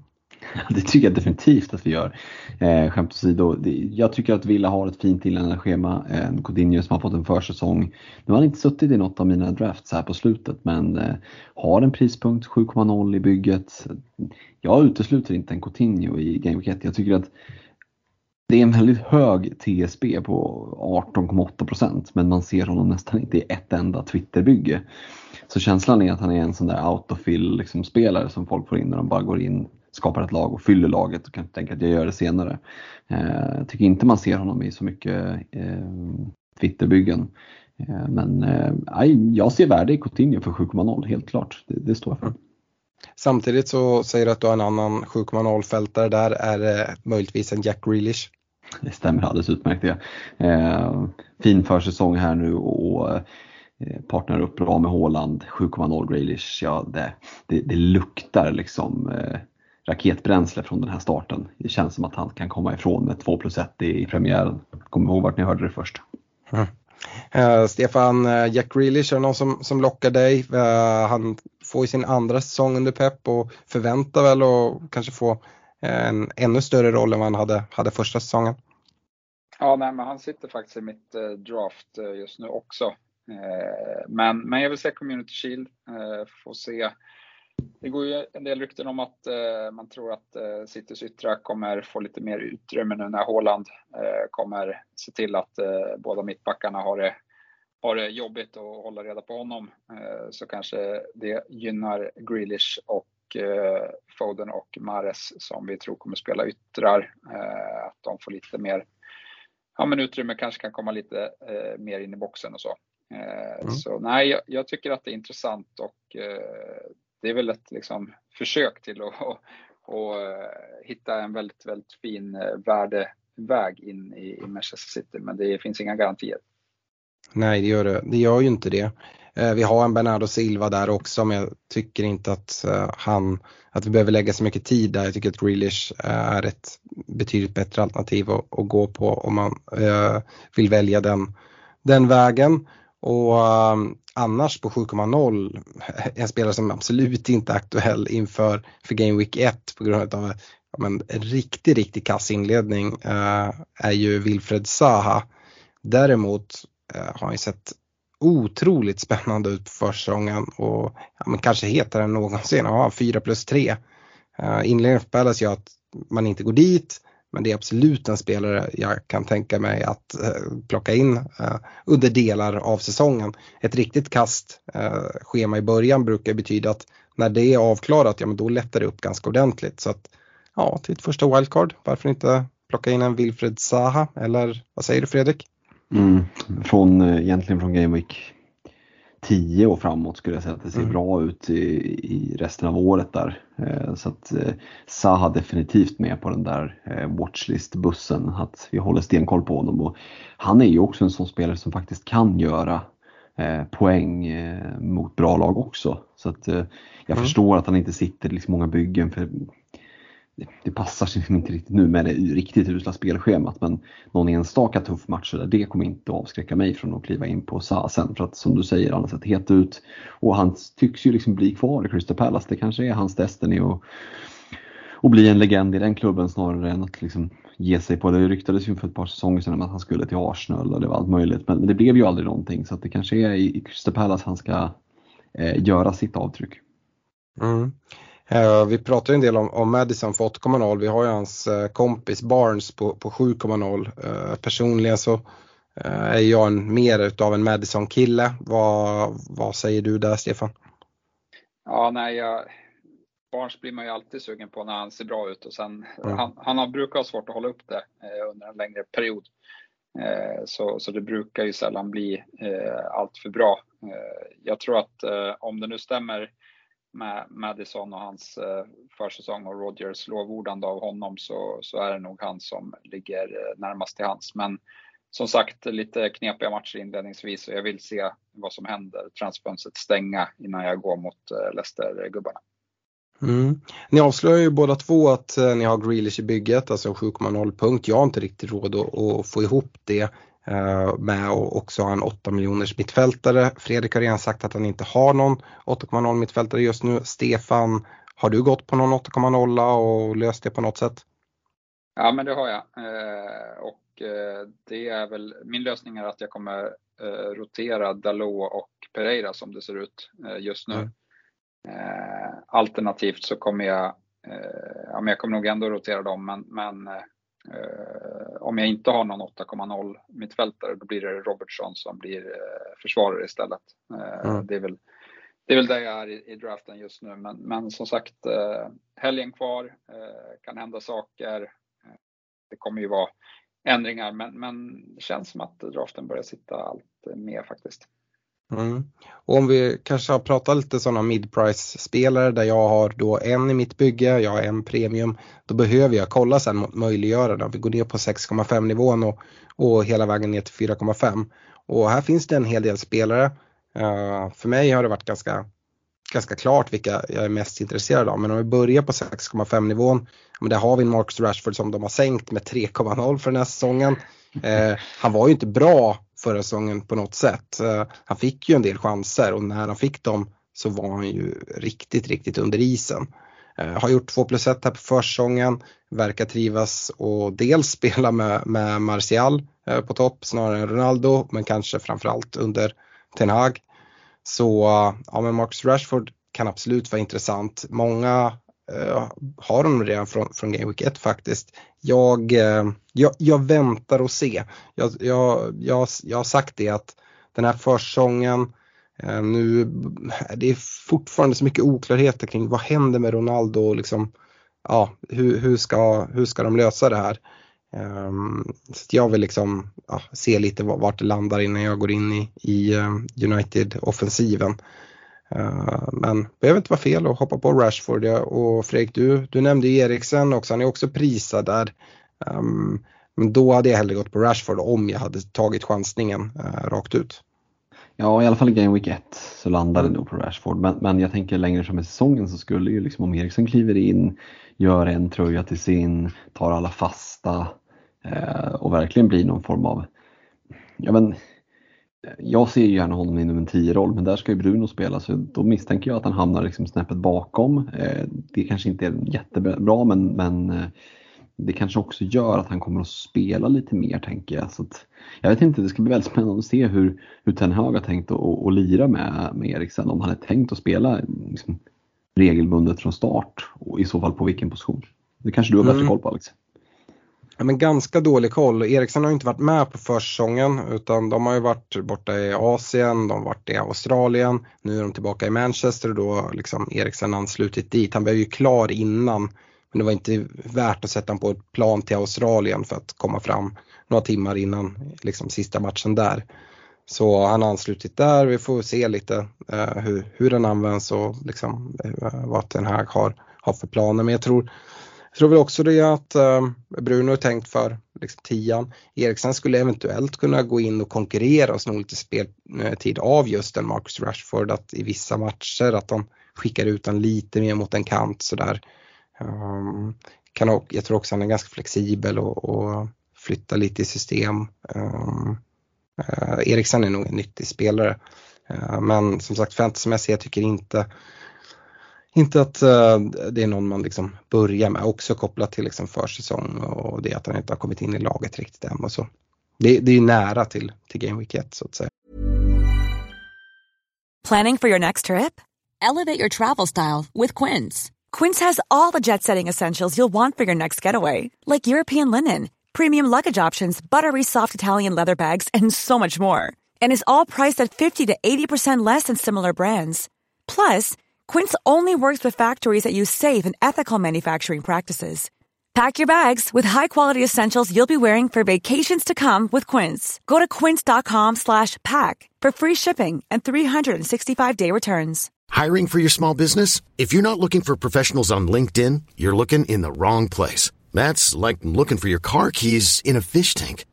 Speaker 2: <laughs>
Speaker 4: Det tycker jag definitivt att vi gör. Eh, skämt åsido, jag tycker att Villa har ett fint inledande schema. Eh, Coutinho som har fått en försäsong. Nu har han inte suttit i något av mina drafts här på slutet men eh, har en prispunkt 7,0 i bygget. Jag utesluter inte en Coutinho i Game 1. Jag tycker att det är en väldigt hög TSB på 18,8% men man ser honom nästan inte i ett enda Twitterbygge. Så känslan är att han är en sån där autofill liksom som folk får in när de bara går in, skapar ett lag och fyller laget och kan tänka att jag gör det senare. Eh, jag tycker inte man ser honom i så mycket eh, Twitterbyggen. Eh, men jag ser värde i Coutinho för 7,0 helt klart. Det, det står jag för.
Speaker 2: Samtidigt så säger du att du har en annan 7,0 fältare där, är det möjligtvis en Jack Grealish?
Speaker 4: Det stämmer alldeles utmärkt det. Eh, fin försäsong här nu och eh, partnerar upp bra med Håland. 7,0 Grealish, ja det, det, det luktar liksom eh, raketbränsle från den här starten. Det känns som att han kan komma ifrån med 2 plus 1 i, premiären. Kom ihåg vart ni hörde det först.
Speaker 2: Mm. Uh, Stefan, uh, Jack Grealish, är det någon som, som lockar dig? Uh, han får ju sin andra säsong under Pep och förväntar väl att kanske få en ännu större roll än vad han hade, hade första säsongen.
Speaker 3: Ja, nej, men han sitter faktiskt i mitt draft just nu också. Men, men jag vill se Community Shield, få se. Det går ju en del rykten om att man tror att Citys yttra kommer få lite mer utrymme nu när Håland kommer se till att båda mittbackarna har det, har det jobbigt och hålla reda på honom. Så kanske det gynnar Grealish och eh, Foden och Mares som vi tror kommer spela yttrar. Eh, att de får lite mer ja, men utrymme, kanske kan komma lite eh, mer in i boxen och så. Eh, mm. Så nej, jag, jag, tycker att det är intressant och eh, det är väl ett liksom, försök till att och, eh, och, hitta en väldigt, väldigt fin eh, värdeväg in i, i Manchester City, men det finns inga garantier.
Speaker 2: Nej, det gör, det. det gör ju inte det. Eh, vi har en Bernardo Silva där också men jag tycker inte att han, att vi behöver lägga så mycket tid där. Jag tycker att Grealish är ett betydligt bättre alternativ att, att gå på om man vill välja den, den vägen. Och ehm, annars på 7,0 en spelare som absolut inte är aktuell inför för Game Week 1 på grund av ja, men, riktigt, riktig kass inledning eh, är ju Wilfred Zaha. Däremot eh, har han ju sett otroligt spännande ut på försäsongen och ja, men kanske hetare än någonsin. Ja, 4 plus 3. Eh, inledningen för Palace gör att man inte går dit men det är absolut en spelare jag kan tänka mig att eh, plocka in eh, under delar av säsongen. Ett riktigt kast eh, schema i början brukar betyda att när det är avklarat, ja men då lättar det upp ganska ordentligt. Så att ja, till ett första wildcard, varför inte plocka in en Wilfred Zaha eller vad säger du Fredrik?
Speaker 4: Mm. Från, egentligen från Game Week 10 och framåt skulle jag säga att det ser mm. bra ut i, i, resten av året där. Eh, så att eh, Saha definitivt med på den där watchlist-bussen, att vi håller stenkoll på honom. Och han är ju också en sån spelare som faktiskt kan göra poäng mot bra lag också. Så att jag mm. förstår att han inte sitter i liksom många byggen för det passar sig liksom inte riktigt nu med det riktigt usla spelschemat men någon enstaka tuff match där det kommer inte avskräcka mig från att kliva in på Sa sen för att som du säger han har sett het ut och han tycks ju liksom bli kvar i Crystal Palace. Det kanske är hans destiny och, och bli en legend i den klubben snarare än att liksom ge sig på det. ryktades ju för ett par säsonger sedan att han skulle till Arsenal och det var allt möjligt men det blev ju aldrig någonting så att det kanske är i Crystal Palace han ska eh, göra sitt avtryck.
Speaker 2: Mm. Uh, vi pratar en del om, om Madison för 8,0. Vi har ju hans uh, kompis Barnes på, på 7,0. Uh, eh, personligen så är jag en, mer utav en Madison-kille. Vad, vad säger du där Stefan?
Speaker 3: Ja, nej, jag, Barnes blir man ju alltid sugen på när han ser bra ut och sen mm. han, han har brukar ha svårt att hålla upp det under en längre period. Eh, så, så det brukar ju sällan bli eh, allt för bra. Eh, jag tror att om det nu stämmer med Madison och hans eh, försäsong och Rogers lovordande av honom så, så är det nog han som ligger eh, närmast till hands. Men som sagt, lite knepiga matcher inledningsvis och jag vill se vad som händer. Transfönstret stänga innan jag går mot eh, Leicester-gubbarna.
Speaker 2: Mm. Ni avslöjar ju båda två att ni har Grealish i bygget, alltså 7,0 punkt. Jag har inte riktigt råd att, att få ihop det med och också ha en 8 miljoners mittfältare. Fredrik har redan sagt att han inte har någon 8,0 mittfältare just nu. Stefan, har du gått på någon 8,0 och löst det på något sätt?
Speaker 3: Ja men det har jag. Eh, och eh, det är väl, min lösning är att jag kommer eh, rotera Dalot och Pereira som det ser ut eh, just nu. Mm. Eh, alternativt så kommer jag, eh, ja, men jag kommer nog ändå rotera dem, men, men eh, om jag inte har någon 8,0 mittfältare då blir det Robertson som blir eh, försvarare istället. Eh, mm. Det är väl det är väl där jag är i, i draften just nu, men, men som sagt, eh, helgen kvar, kan hända saker. Det kommer ju vara ändringar, men, men det känns som att draften börjar sitta allt mer faktiskt.
Speaker 2: Mm. Och om vi kanske har pratat lite sådana mid-price-spelare där jag har då en i mitt bygge, jag har en premium, då behöver jag kolla sen mot möjliggörarna. Vi går ner på 6,5 nivån och, och hela vägen ner till 4,5. Och här finns det en hel del spelare. Uh, för mig har det varit ganska, ganska klart vilka jag är mest intresserad av. Men om vi börjar på 6,5 nivån, Men där har vi en Marcus Rashford som de har sänkt med 3,0 för den här säsongen. Uh, han var ju inte bra förra säsongen på något sätt. Eh, han fick ju en del chanser och när han fick dem så var han ju riktigt, riktigt under isen. Eh, har gjort 2 plus 1 här på försäsongen, verkar trivas och dels <laughs> spela med, med Martial eh, på topp snarare än Ronaldo men kanske framförallt under Ten Hag. Så ja men Marcus Rashford kan absolut vara intressant. Många Eh, har de redan från, från Game Week 1 faktiskt. Jag, eh, jag, jag, väntar och se. Jag, jag, jag, jag har sagt det att den här försäsongen eh, nu, det är fortfarande så mycket oklarheter kring vad händer med Ronaldo och liksom, ja, hur, hur, ska, hur ska de lösa det här? Ehm, så jag vill liksom ja, se lite vart det landar innan jag går in i, i United-offensiven. Eh, men det behöver inte vara fel att hoppa på Rashford. Och Fredrik, du, du nämnde Eriksen också, han är också prisad där. Um, men då hade jag hellre gått på Rashford om jag hade tagit chansningen uh, rakt ut.
Speaker 4: Ja, i alla fall i Game Week 1 så landade det nog på Rashford. Men, men jag tänker längre fram i säsongen så skulle ju liksom om Eriksen kliver in, gör en tröja till sin, tar alla fasta eh, och verkligen blir någon form av, ja men jag ser ju gärna honom inom en 10-roll men där ska ju Bruno spela så då misstänker jag att han hamnar liksom snäppet bakom. Eh, det kanske inte är jättebra men, men eh, det kanske också gör att han kommer att spela lite mer tänker jag. Så att, jag vet inte, det ska bli väldigt spännande att se hur, hur Ten Hag har tänkt att, att, att lira med, med Eriksen. Om han är tänkt att spela liksom, regelbundet från start och i så fall på vilken position. Det kanske du har bättre mm. koll på Alex?
Speaker 2: Ja, men ganska dålig koll. Eriksson har inte varit med på försäsongen utan de har ju varit borta i Asien, de har varit i Australien, nu är de tillbaka i Manchester och då har liksom Eriksson anslutit dit. Han blev ju klar innan men det var inte värt att sätta honom på ett plan till Australien för att komma fram några timmar innan liksom, sista matchen där. Så han har anslutit där, vi får se lite eh, hur, hur den används och liksom, eh, vad den här har, har för planer. Men jag tror jag tror väl också det att ehm, Bruno är tänkt för liksom, tian. Eriksen skulle eventuellt kunna gå in och konkurrera och sno lite speltid eh, av just en Marcus Rashford att i vissa matcher att de skickar ut den lite mer mot en kant sådär. Um, kan, jag tror också han är ganska flexibel och, och flyttar lite i system. Um, uh, Eriksen är nog en nyttig spelare. Uh, men som sagt fantasymässigt, jag tycker inte inte att uh, det är någon man liksom börjar med, också kopplat till liksom försäsong och det att han inte har kommit in i laget riktigt än och så. Det, det är ju nära till, till Game Week 1 så att säga.
Speaker 6: Planning for your next trip? Elevate your travel style with Quince. Quince has all the jet setting essentials you'll want for your next getaway, like European linen, premium luggage options, buttery soft Italian leather bags and so much more. And is all priced at 50 to 80% less than similar brands. Plus, Quince only works with factories that use safe and ethical manufacturing practices. Pack your bags with high-quality essentials you'll be wearing for vacations to come with Quince. Go to quince.com slash pack for free shipping and 365-day returns.
Speaker 5: Hiring for your small business? If you're not looking for professionals on LinkedIn, you're looking in the wrong place. That's like looking for your car keys in a fish tank.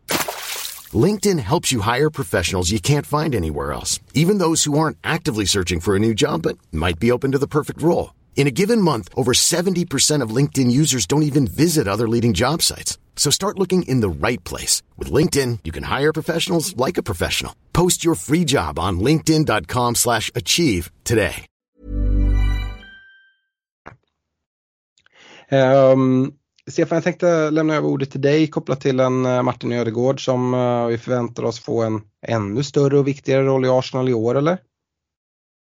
Speaker 5: LinkedIn helps you hire professionals you can't find anywhere else, even those who aren't actively searching for a new job but might be open to the perfect role. In a given month, over 70% of LinkedIn users don't even visit other leading job sites. So start looking in the right place. With LinkedIn, you can hire professionals like a professional. Post your free job on linkedin.com slash achieve today.
Speaker 2: Um, Stefan, jag tänkte lämna över ordet till dig kopplat till en eh, Martin Ödegård som eh, vi förväntar oss få en ännu större och viktigare roll i Arsenal i år, eller?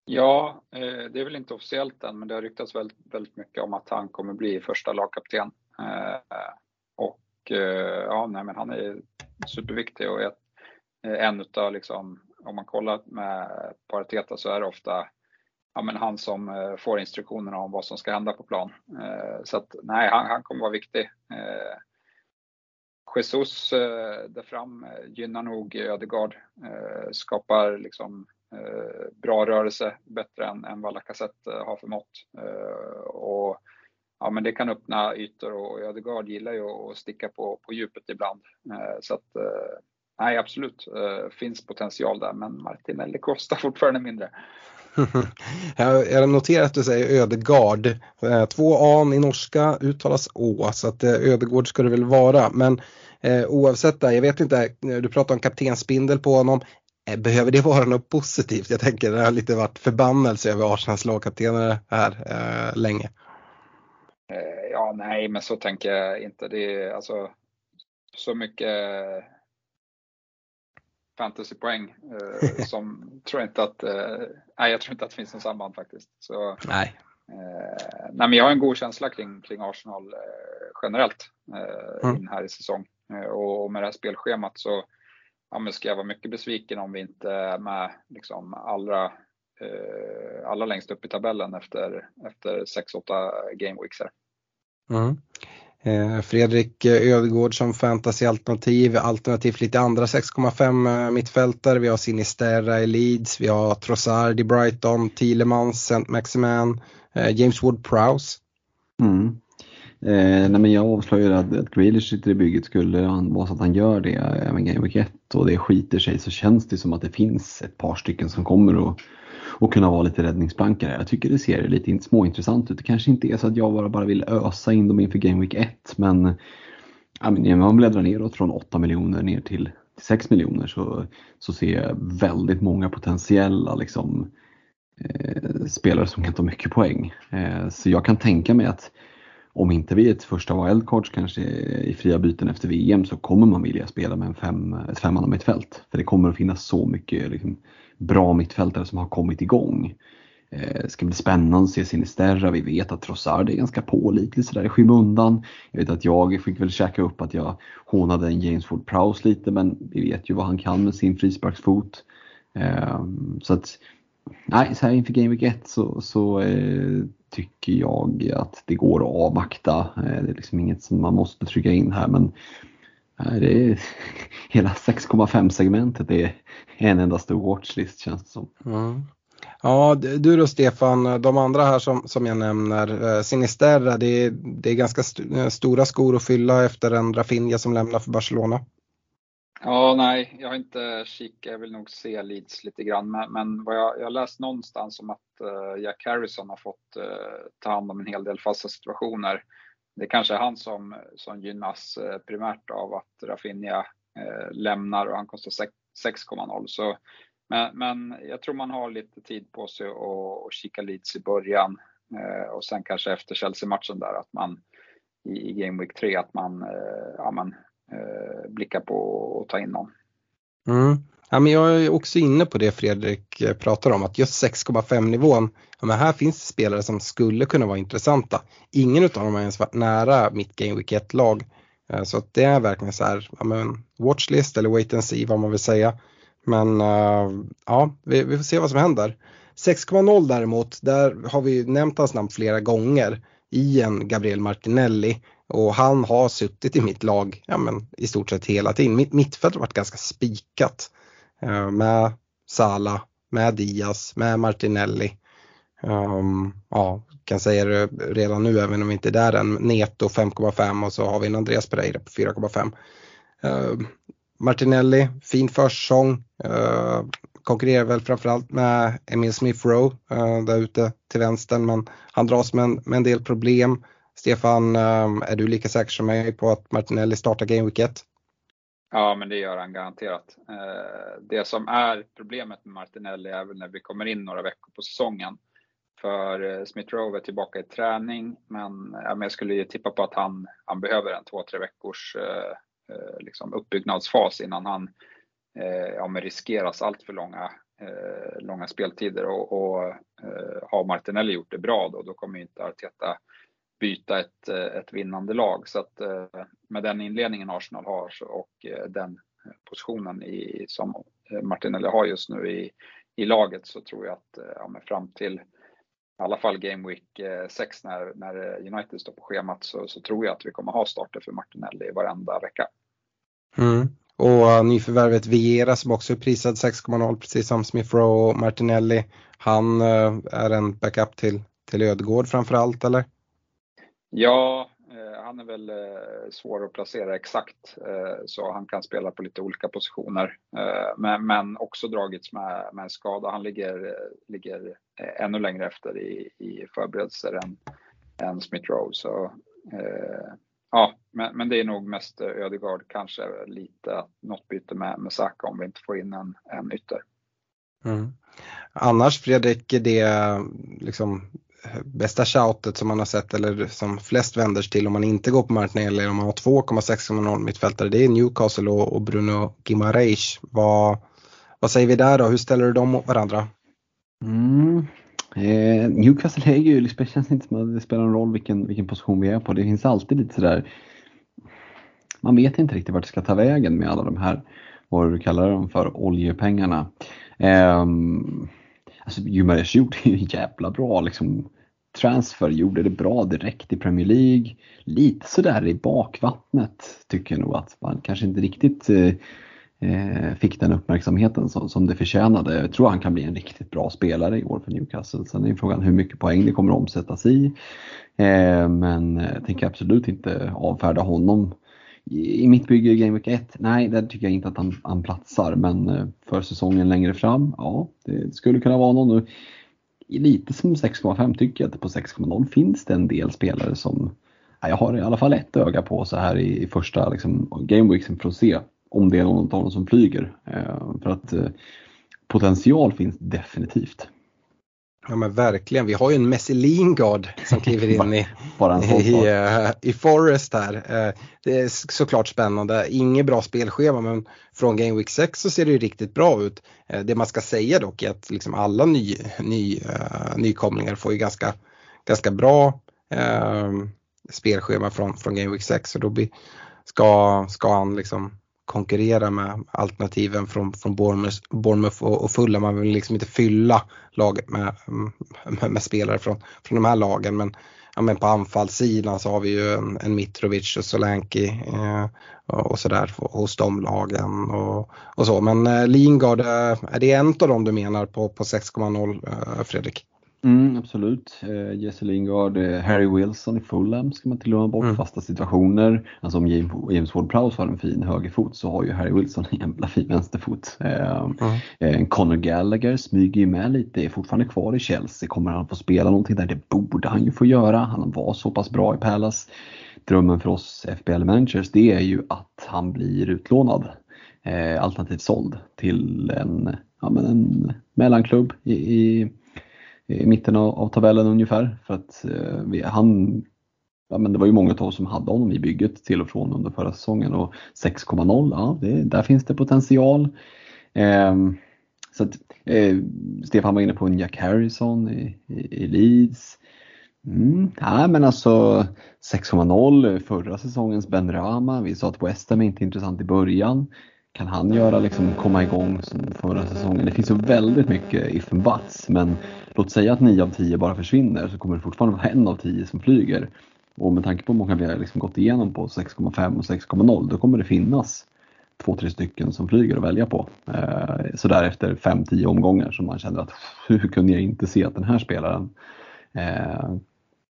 Speaker 3: Ja, eh, det är väl inte officiellt än, men det har ryktats väldigt, väldigt mycket om att han kommer bli första lagkapten. Och ja, nej, men han är superviktig och är en utav, liksom, om man kollar med Pariteta så är det ofta ja, men han som eh, får instruktionerna om vad som ska hända på plan. Eh, så att nej, han, han kommer vara viktig. Eh, Jesus där fram gynnar nog Ödegaard, skapar liksom Eh, bra rörelse, bättre än, än vad Lacazette har förmått. Eh, och, ja, men det kan öppna ytor och Ödegaard gillar ju att sticka på, på djupet ibland. Så att, nej absolut, finns potential där men Martinelli kostar <laughs> fortfarande mindre.
Speaker 2: Jag noterar att du säger Ödegard. Eh, två A i norska uttalas Å så att eh, Ödegård ska det väl vara. Men eh, oavsett det, jag vet inte, eh, du pratar om kaptensbindel på honom. Behöver det vara något positivt? Jag tänker det har lite varit förbannelse över Arsenals lagkaptener här eh, länge.
Speaker 3: Ja, nej, men så tänker jag inte. Det är alltså så mycket fantasypoäng eh, som <laughs> tror inte att, eh, nej jag tror inte att det finns någon samband faktiskt. Så,
Speaker 2: nej.
Speaker 3: Eh, nej men jag har en god känsla kring, kring Arsenal generellt mm. in här i säsong. och, och med det här spelschemat så ja, men ska jag vara mycket besviken om vi inte är med liksom allra, eh, allra längst upp i tabellen efter, efter 6-8 gameweeks.
Speaker 2: Mm. Eh, Fredrik eh, Ödegård som fantasyalternativ, alternativt lite andra 6,5 eh, mittfältare. Vi har Sinisterra i Leeds, vi har Trossard i Brighton, Thielemans, St. Maximan, James Wood-Prowse.
Speaker 4: Mm. Eh, nej men jag avslöjar att, att Grealish sitter i bygget. Skulle han vara så att han gör det även Game Week 1 och det skiter sig så känns det som att det finns ett par stycken som kommer att och kunna vara lite räddningsplankare. Jag tycker det ser lite småintressant ut. Det kanske inte är så att jag bara, bara vill ösa in dem inför Game Week 1 men när man bläddrar neråt från 8 miljoner ner till 6 miljoner så, så ser jag väldigt många potentiella liksom, eh, spelare som kan ta mycket poäng. Eh, så jag kan tänka mig att om inte vi är ett första wildcards kanske i fria byten efter VM så kommer man vilja spela med en fem, ett femmanna mittfält. För det kommer att finnas så mycket liksom, bra mittfältare som har kommit igång. Eh, det ska bli spännande att se Sinisterra. Vi vet att Trossard är ganska pålitlig sådär i skymundan. Jag vet att jag fick väl käka upp att jag hånade en James Ford Prowse lite men vi vet ju vad han kan med sin frisparksfot. Eh, så att nej, så här inför Game Week 1 så, så eh, tycker jag att det går att avvakta. Eh, det är liksom inget som man måste trycka in här men det är, <laughs> hela 6,5 segmentet är en enda stor watchlist känns det som.
Speaker 2: Mm. Ja, du då Stefan, de andra här som, som jag nämner, eh, Sinisterra, det är, det är ganska st eh, stora skor att fylla efter en Rafinha som lämnar för Barcelona.
Speaker 3: Ja, nej, jag har inte kikat. Jag vill nog se Leeds lite grann. Men, men vad jag, jag har läst någonstans om att uh, Jack Harrison har fått uh, ta hand om en hel del fasta situationer. Det kanske är han som, som gynnas eh, primärt av att Rafinha eh, lämnar och han kostar 6,0. Så men, men jag tror man har lite tid på sig att, att kika Leeds i början eh, och sen kanske efter Chelsea-matchen där att man i, i Game Week 3 att man, ja, man blickar på att ta in någon.
Speaker 2: Mm. Ja, men jag är också inne på det Fredrik eh, pratar om att just 6,5 nivån, ja, men här finns det spelare som skulle kunna vara intressanta. Ingen av dem har ens varit nära mitt Game Week 1-lag. Eh, så att det är verkligen så här, ja, men watchlist eller wait and see vad man vill säga. Men eh, ja, vi, vi, får se vad som händer. 6,0 däremot, där har vi nämnt hans namn flera gånger. i en Gabriel Martinelli och han har suttit i mitt lag ja, men, i stort sett hela tiden. Mitt mittfält har varit ganska spikat Eh, med Sala, med Diaz, med Martinelli. Um, ja, kan säga det redan nu även om vi inte är där än. Neto 5,5 och så har vi en Andreas Pereira på 4,5. Uh, ehm, Martinelli, fin försäsong. Uh, konkurrerar väl framförallt med Emil Smith Rowe uh, eh, där ute till vänster men han dras med en, med en del problem. Stefan, är du lika säker som mig på att Martinelli startar Game Week 1?
Speaker 3: Ja, men det gör han garanterat. Eh, det som är problemet med Martinelli är väl när vi kommer in några veckor på säsongen. För eh, Smith Rowe är tillbaka i träning, men, jag skulle ju tippa på att han, han behöver en två, tre veckors eh, liksom uppbyggnadsfas innan han ja, men riskeras allt för långa, långa speltider och, och har Martinelli gjort det bra då, då kommer inte Arteta byta ett, eh, ett vinnande lag. Så att eh, med den inledningen Arsenal har och eh, den positionen i, som Martinelli har just nu i, i laget så tror jag att ja, fram till i alla fall Game Week 6 när, när United står på schemat så, så tror jag att vi kommer ha starter för Martinelli varenda vecka.
Speaker 2: Mm. Och nyförvärvet Viera som också är prisad 6,0 precis som Smith Rowe och Martinelli. Han är en backup till, till Ödegård framförallt eller?
Speaker 3: Ja, eh, han är väl eh, svår att placera exakt eh, så han kan spela på lite olika positioner. Eh, men, men också dragits med, med skada. Han ligger, eh, ligger ännu längre efter i, i förberedelser än, än Smith Rowe. Så Ja, men, men det är nog mest Ödegaard, kanske lite något byte med, med Saka om vi inte får in en, en ytter.
Speaker 2: Mm. Annars Fredrik, det liksom bästa shoutet som man har sett eller som flest vänder sig till om man inte går på marknaden eller om man har 2,6,0 mittfältare det är Newcastle och, och Bruno Gimareis. Vad, vad säger vi där då? Hur ställer du dem mot varandra?
Speaker 4: Mm. Eh, Newcastle är ju, det känns inte som att det spelar någon roll vilken, vilken position vi är på. Det finns alltid lite sådär, man vet inte riktigt vart det ska ta vägen med alla de här, vad du kallar dem för, oljepengarna. Eh, alltså gjorde ju en jävla bra liksom, transfer, gjorde det bra direkt i Premier League. Lite sådär i bakvattnet tycker jag nog att man kanske inte riktigt eh, eh fick den uppmärksamheten som, som det förtjänade. Jag tror han kan bli en riktigt bra spelare i år för Newcastle. Sen är frågan hur mycket poäng det kommer omsättas i. Eh, men jag tänker absolut inte avfärda honom. I mitt bygge i Game Week 1, nej där tycker jag inte att han, han platsar. Men eh, för säsongen längre fram, ja det skulle kunna vara någon. Lite som 6,5 tycker jag att på 6,0 finns det en del spelare som jag har i alla fall ett öga på så här i, första liksom, Game för att se om det är någon av dem som flyger. Eh, för att eh, potential finns definitivt.
Speaker 2: Ja men verkligen, vi har ju en Messi Lingard som kliver in <laughs> i, i, uh, i Forest här. Uh, det är såklart spännande, inget bra spelschema men från Game Week 6 så ser det ju riktigt bra ut. Uh, det man ska säga dock är att liksom alla ny, ny, nykomlingar får ju ganska, ganska bra spelschema från, från Game Week 6 och då blir, ska, ska han liksom konkurrera med alternativen från, från Bournemouth, Bournemouth och, och Fulham. Man vill liksom inte fylla laget med, med, med, spelare från, från de här lagen. Men, ja, men på anfallssidan så har vi ju en, en Mitrovic och Solanki eh, och, och sådär hos de lagen och, och så. Men eh, Lingard, eh, är det en av dem du menar på, på 6,0 eh, Fredrik?
Speaker 4: Mm, absolut. Eh, Jesse Lingard, eh, Harry Wilson i Fulham ska man inte glömma bort. Mm. Fasta situationer. Alltså om James Ward-Prowse har en fin högerfot så har ju Harry Wilson en jävla fin vänsterfot. Eh, mm. eh, Conor Gallagher smyger ju med lite, är fortfarande kvar i Chelsea. Kommer han få spela någonting där? Det borde han ju få göra. Han var så pass bra i Palace. Drömmen för oss FBL managers det är ju att han blir utlånad. Eh, alternativt såld till en, ja, men en mellanklubb i, i i mitten av, av tabellen ungefär. För att eh, vi, han, ja, men det var ju många av oss som hade honom i bygget till och från under förra säsongen och 6,0, ja det, där finns det potential. Eh, så att, eh, Stefan var inne på en Jack Harrison i, i, i Leeds. Mm, nej men alltså 6,0 förra säsongens Ben Rama. Vi sa att West Ham är inte intressant i början kan han göra liksom komma igång som förra säsongen? Det finns så väldigt mycket if and buts men låt säga att 9 av 10 bara försvinner så kommer det fortfarande vara en av 10 som flyger. Och med tanke på hur många vi har liksom gått igenom på 6,5 och 6,0 då kommer det finnas två, tre stycken som flyger att välja på. Eh, så där efter 5-10 omgångar som man känner att hur kunde jag inte se att den här spelaren eh,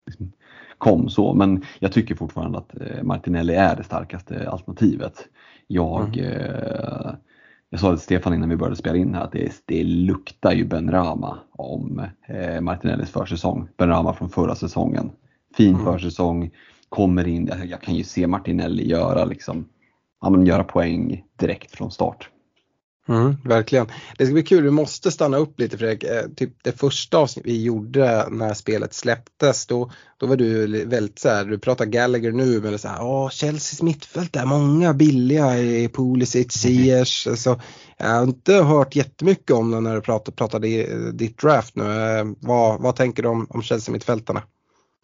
Speaker 4: liksom kom så. Men jag tycker fortfarande att eh, Martinelli är det starkaste alternativet. Jag, mm. eh, jag sa till Stefan innan vi började spela in här att det, det luktar ju Ben Rama om eh, Martinellis försäsong. Ben Rama från förra säsongen. Fin mm. försäsong, kommer in, jag, jag kan ju se Martinelli göra liksom ja, men göra poäng direkt från start.
Speaker 2: Mm, verkligen. Det ska bli kul, vi måste stanna upp lite Fredrik. Eh, typ det första avsnitt vi gjorde när spelet släpptes då, då var du väldigt så här, du pratar Gallagher nu men det så här, åh Chelseas mittfält är många billiga i Pulisic, Ziyech. Mm. Så jag har inte hört jättemycket om det när du pratade, pratade ditt draft nu. Eh, vad, vad tänker du om, om Chelsea mittfältarna?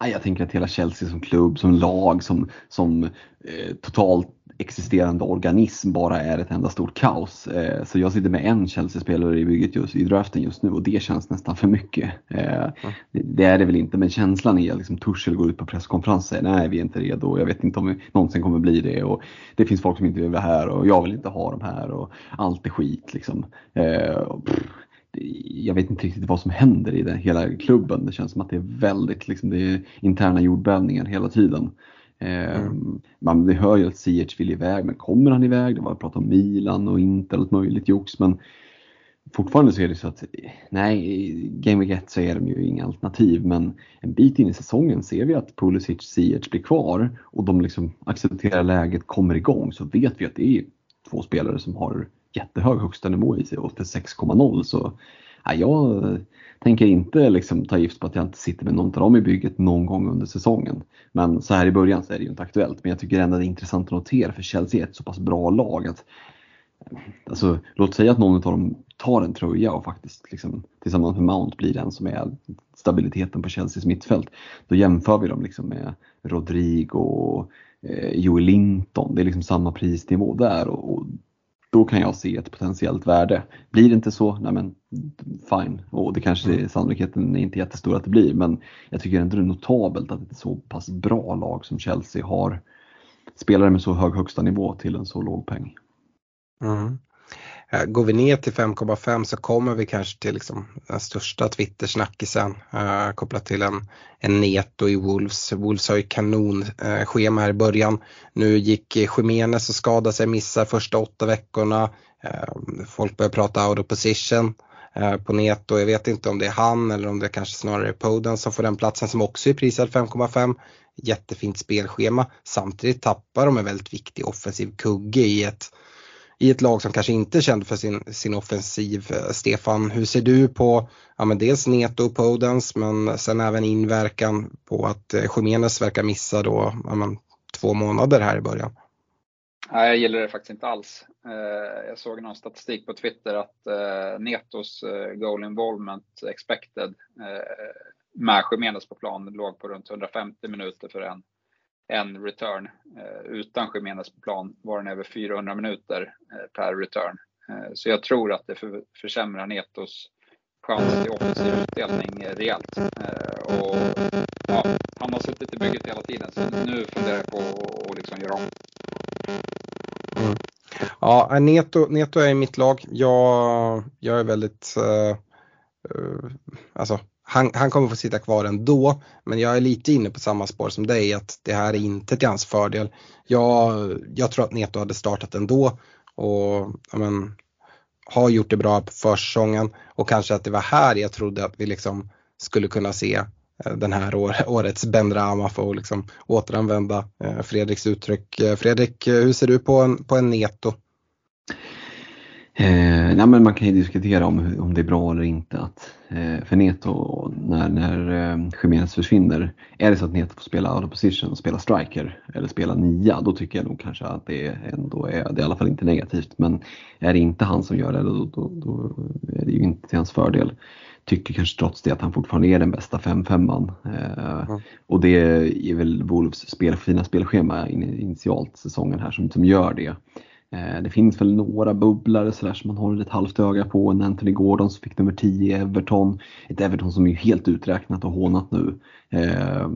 Speaker 4: Jag tänker att hela Chelsea som klubb, som lag, som, som eh, totalt existerande organism bara är ett enda stort kaos. Eh, så jag sitter med en Chelsea-spelare i bygget just i draften just nu och det känns nästan för mycket. Eh, det är det väl inte men känslan är att liksom Tuchel går ut på presskonferens och säger nej vi är inte redo och jag vet inte om vi någonsin kommer bli det och det finns folk som inte vill vara här och jag vill inte ha dem här och allt är skit liksom. Eh, jag vet inte riktigt vad som händer i den, hela klubben. Det känns som att det är väldigt liksom, det är interna jordbävningar hela tiden. Mm. Ehm, man vi hör ju att Ziyech vill iväg, men kommer han iväg? Det var prat om Milan och inte allt möjligt jox. Men fortfarande så är det så att nej, Game Week 1 så är de ju inga alternativ. Men en bit in i säsongen ser vi att Pulisic Ziyech blir kvar och de liksom accepterar läget, kommer igång. Så vet vi att det är två spelare som har jättehög högsta nivå i sig och 6,0 så ja, jag eh, tänker inte liksom ta gift på att jag inte sitter med någon av dem i bygget någon gång under säsongen. Men så här i början så är det ju inte aktuellt. Men jag tycker ändå det är intressant att notera för Chelsea är ett så pass bra lag att eh, Alltså, låt säga att någon av dem tar en tröja och faktiskt liksom, tillsammans med Mount blir den som är stabiliteten på Chelseas mittfält. Då jämför vi dem liksom med Rodrigo och eh, Joel Linton. Det är liksom samma prisnivå där och, och då kan jag se ett potentiellt värde. Blir det inte så, nej men fine. Och det kanske är, sannolikheten är inte jättestor att det blir, men jag tycker ändå det är notabelt att ett så pass bra lag som Chelsea har spelare med så hög högsta nivå till en så låg peng.
Speaker 2: Mm. Eh, går vi ner till 5,5 så kommer vi kanske till liksom den största Twitter-snackisen eh, kopplat till en, en Neto i Wolves. Wolves har ju kanonschema eh, här i början. Nu gick Jiménez och skadade sig, missar första åtta veckorna. Eh, folk börjar prata out of position eh, på Neto. Jag vet inte om det är han eller om det kanske snarare är Poden som får den platsen som också är prisad 5,5. Jättefint spelschema. Samtidigt tappar de en väldigt viktig offensiv kugge i ett i ett lag som kanske inte är känd för sin, sin offensiv. Eh, Stefan, hur ser du på ja, men dels Neto och Podens men sen även inverkan på att eh, Jiménez verkar missa då ja, men, två månader här i början?
Speaker 3: Nej, jag gillar det faktiskt inte alls. Eh, jag såg någon statistik på Twitter att Netos goal involvement expected med Jiménez på plan låg på runt 150 minuter för en en return. Eh, utan Jiménez på plan var den över 400 minuter eh, per return. Eh, så jag tror att det försämrar Netos chans till offensiv utdelning eh, rejält. Eh, och, ja, han har suttit i bygget hela tiden så nu funderar jag på att liksom göra om.
Speaker 2: Mm. Ja, eh, Neto, Neto är i mitt lag. Jag, jag är väldigt, eh, alltså han, han kommer få sitta kvar ändå, men jag är lite inne på samma spår som dig att det här är inte till hans fördel. Jag, jag tror att Neto hade startat ändå och men, har gjort det bra på försäsongen och kanske att det var här jag trodde att vi liksom skulle kunna se eh, den här år, <laughs> årets Benrama för att liksom återanvända eh, Fredriks uttryck. Eh, Fredrik, hur ser du på en, på en Neto?
Speaker 4: Eh, nej, men man kan ju diskutera om, om det är bra eller inte att eh, för Neto när, när eh, Jiménez försvinner. Är det så att Neto får spela out of position och spela striker eller spela nia då tycker jag nog kanske att det ändå är, det är i alla fall inte negativt. Men är det inte han som gör det då, då, då är det ju inte till hans fördel. Tycker kanske trots det att han fortfarande är den bästa 5-5an. Eh, mm. Och det är väl Wolves spel, fina spelschema initialt säsongen här som, som gör det. Eh, det finns väl några bubblare sådär som man håller ett halvt öga på. En Anthony Gordon som fick nummer 10 i Everton. Ett Everton som är helt uträknat och hånat nu. Eh,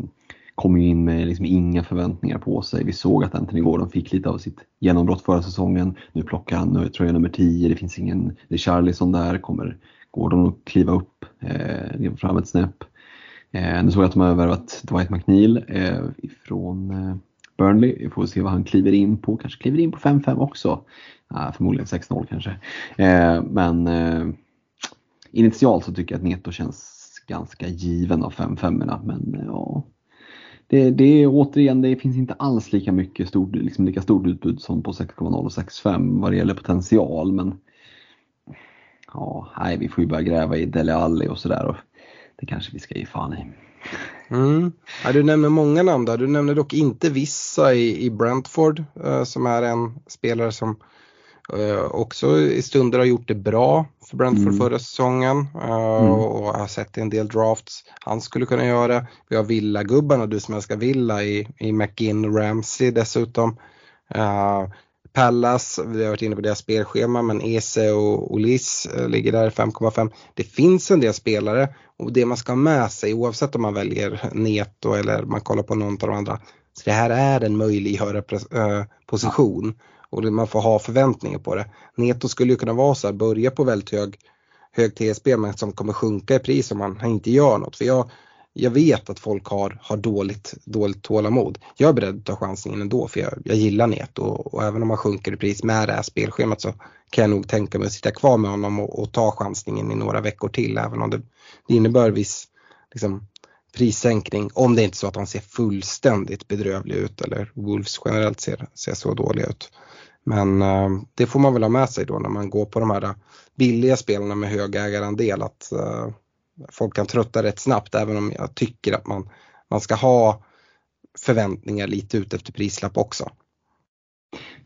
Speaker 4: kom ju in med liksom inga förväntningar på sig. Vi såg att Anthony Gordon fick lite av sitt genombrott förra säsongen. Nu plockar han nu tröja nummer 10. Det finns ingen, det är Charlison där. Kommer Gordon att kliva upp, eh, fram ett snäpp. Eh, nu såg jag att de har värvat Dwight McNeil eh, från eh, Burnley. Vi får se vad han kliver in på. Kanske kliver in på 5-5 också. Ja, förmodligen 6-0 kanske. Eh, men eh, initialt så tycker jag att Neto känns ganska given av 5-5 men eh, ja. Det, det är återigen, det finns inte alls lika mycket stort, liksom lika stort utbud som på 6,0 och 6,5 vad det gäller potential men ja, nej, vi får ju börja gräva i Dele Alli och sådär det kanske vi ska ge fan i.
Speaker 2: Mm. Ja, du nämner många namn där. Du nämner dock inte vissa i, i Brentford eh, som är en spelare som eh, också i stunder har gjort det bra för Brentford mm. förra säsongen eh, mm. och har sett en del drafts. Han skulle kunna göra. Vi har Villa-gubbarna, du som älskar Villa i, i McGinn Ramsey dessutom. Uh, Pallas, vi har varit inne på deras spelschema men Ese och Olis eh, ligger där 5,5. Det finns en del spelare och det man ska ha med sig oavsett om man väljer Neto eller man kollar på någon av de andra. Så det här är en möjliggöra eh, position och man får ha förväntningar på det. Neto skulle ju kunna vara så här, börja på väldigt hög, hög TSB men som kommer sjunka i pris om man inte gör något. För jag, jag vet att folk har, har dåligt, dåligt tålamod. Jag är beredd att ta chansningen ändå för jag, jag gillar Neto och, och, även om han sjunker i pris med det här spelschemat så kan jag nog tänka mig att sitta kvar med honom och, och ta chansningen i några veckor till även om det, det innebär viss liksom, prissänkning om det inte är så att han ser fullständigt bedrövlig ut eller Wolves generellt ser, ser så dåliga ut. Men äh, det får man väl ha med sig då när man går på de här billiga spelarna med hög ägarandel att äh, folk kan trötta rätt snabbt även om jag tycker att man, man ska ha förväntningar lite ut efter prislapp också.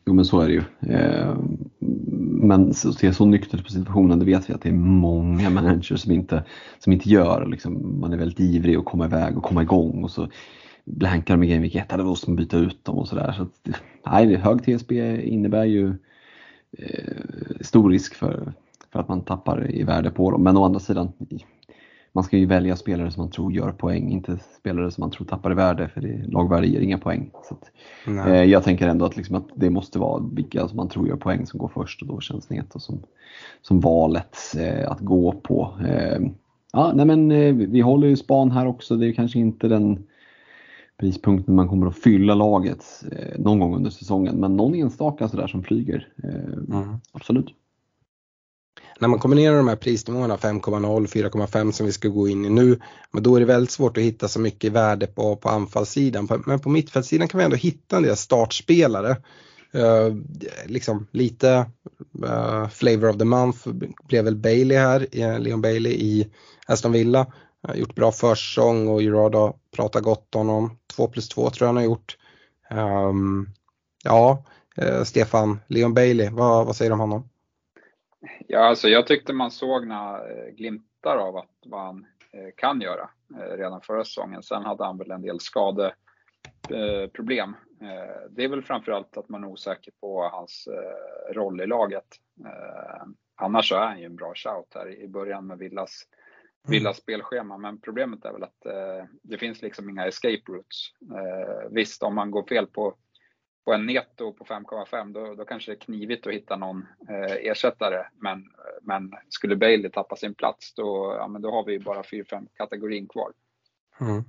Speaker 4: Jo men så är det ju. Eh, men men se så nyktert på situationen, det vet vi att det är många managers som inte, som inte gör. Liksom, man är väldigt ivrig att komma iväg och komma igång och så blankar de i Game Week 1, det måste man byta ut dem och sådär. Så, så nej, hög TSB innebär ju eh, stor risk för, för att man tappar i värde på dem. Men å andra sidan, man ska ju välja spelare som man tror gör poäng, inte spelare som man tror tappar i värde för det, lagvärde ger inga poäng. Så att, eh, jag tänker ändå att, liksom att det måste vara vilka som man tror gör poäng som går först och då känns Neto som, som valet eh, att gå på. Eh, ja, nej men, eh, vi håller ju span här också, det är kanske inte den prispunkten man kommer att fylla laget eh, någon gång under säsongen men någon enstaka sådär som flyger. Eh, mm. Absolut
Speaker 2: när man kombinerar de här prisnivåerna 5,0, 4,5 som vi ska gå in i nu, men då är det väldigt svårt att hitta så mycket värde på, på anfallssidan. Men på mittfältssidan kan vi ändå hitta en del startspelare. Uh, liksom lite uh, flavor of the month blev väl Bailey här, eh, Leon Bailey i Aston Villa. Uh, gjort bra försäsong och Gerard har pratat gott om honom. 2 plus 2 tror jag han har gjort. Um, ja, Stefan, Leon Bailey, vad, vad säger du om honom?
Speaker 3: Ja, alltså jag tyckte man såg några eh, glimtar av att, vad han eh, kan göra eh, redan förra säsongen. Sen hade han väl en del skadeproblem. Det är väl framförallt att man är osäker på hans roll i laget. Annars så är han ju en bra shout här i början med Villas, mm. Villas spelschema. Men problemet är väl att det finns liksom inga escape routes. Visst, om man går fel på på en netto på 5,5 då, då kanske det är knivigt att hitta någon eh, ersättare. Men, men skulle Bailey tappa sin plats då, ja, men då har vi bara 4-5 kategorin kvar.
Speaker 2: Mm.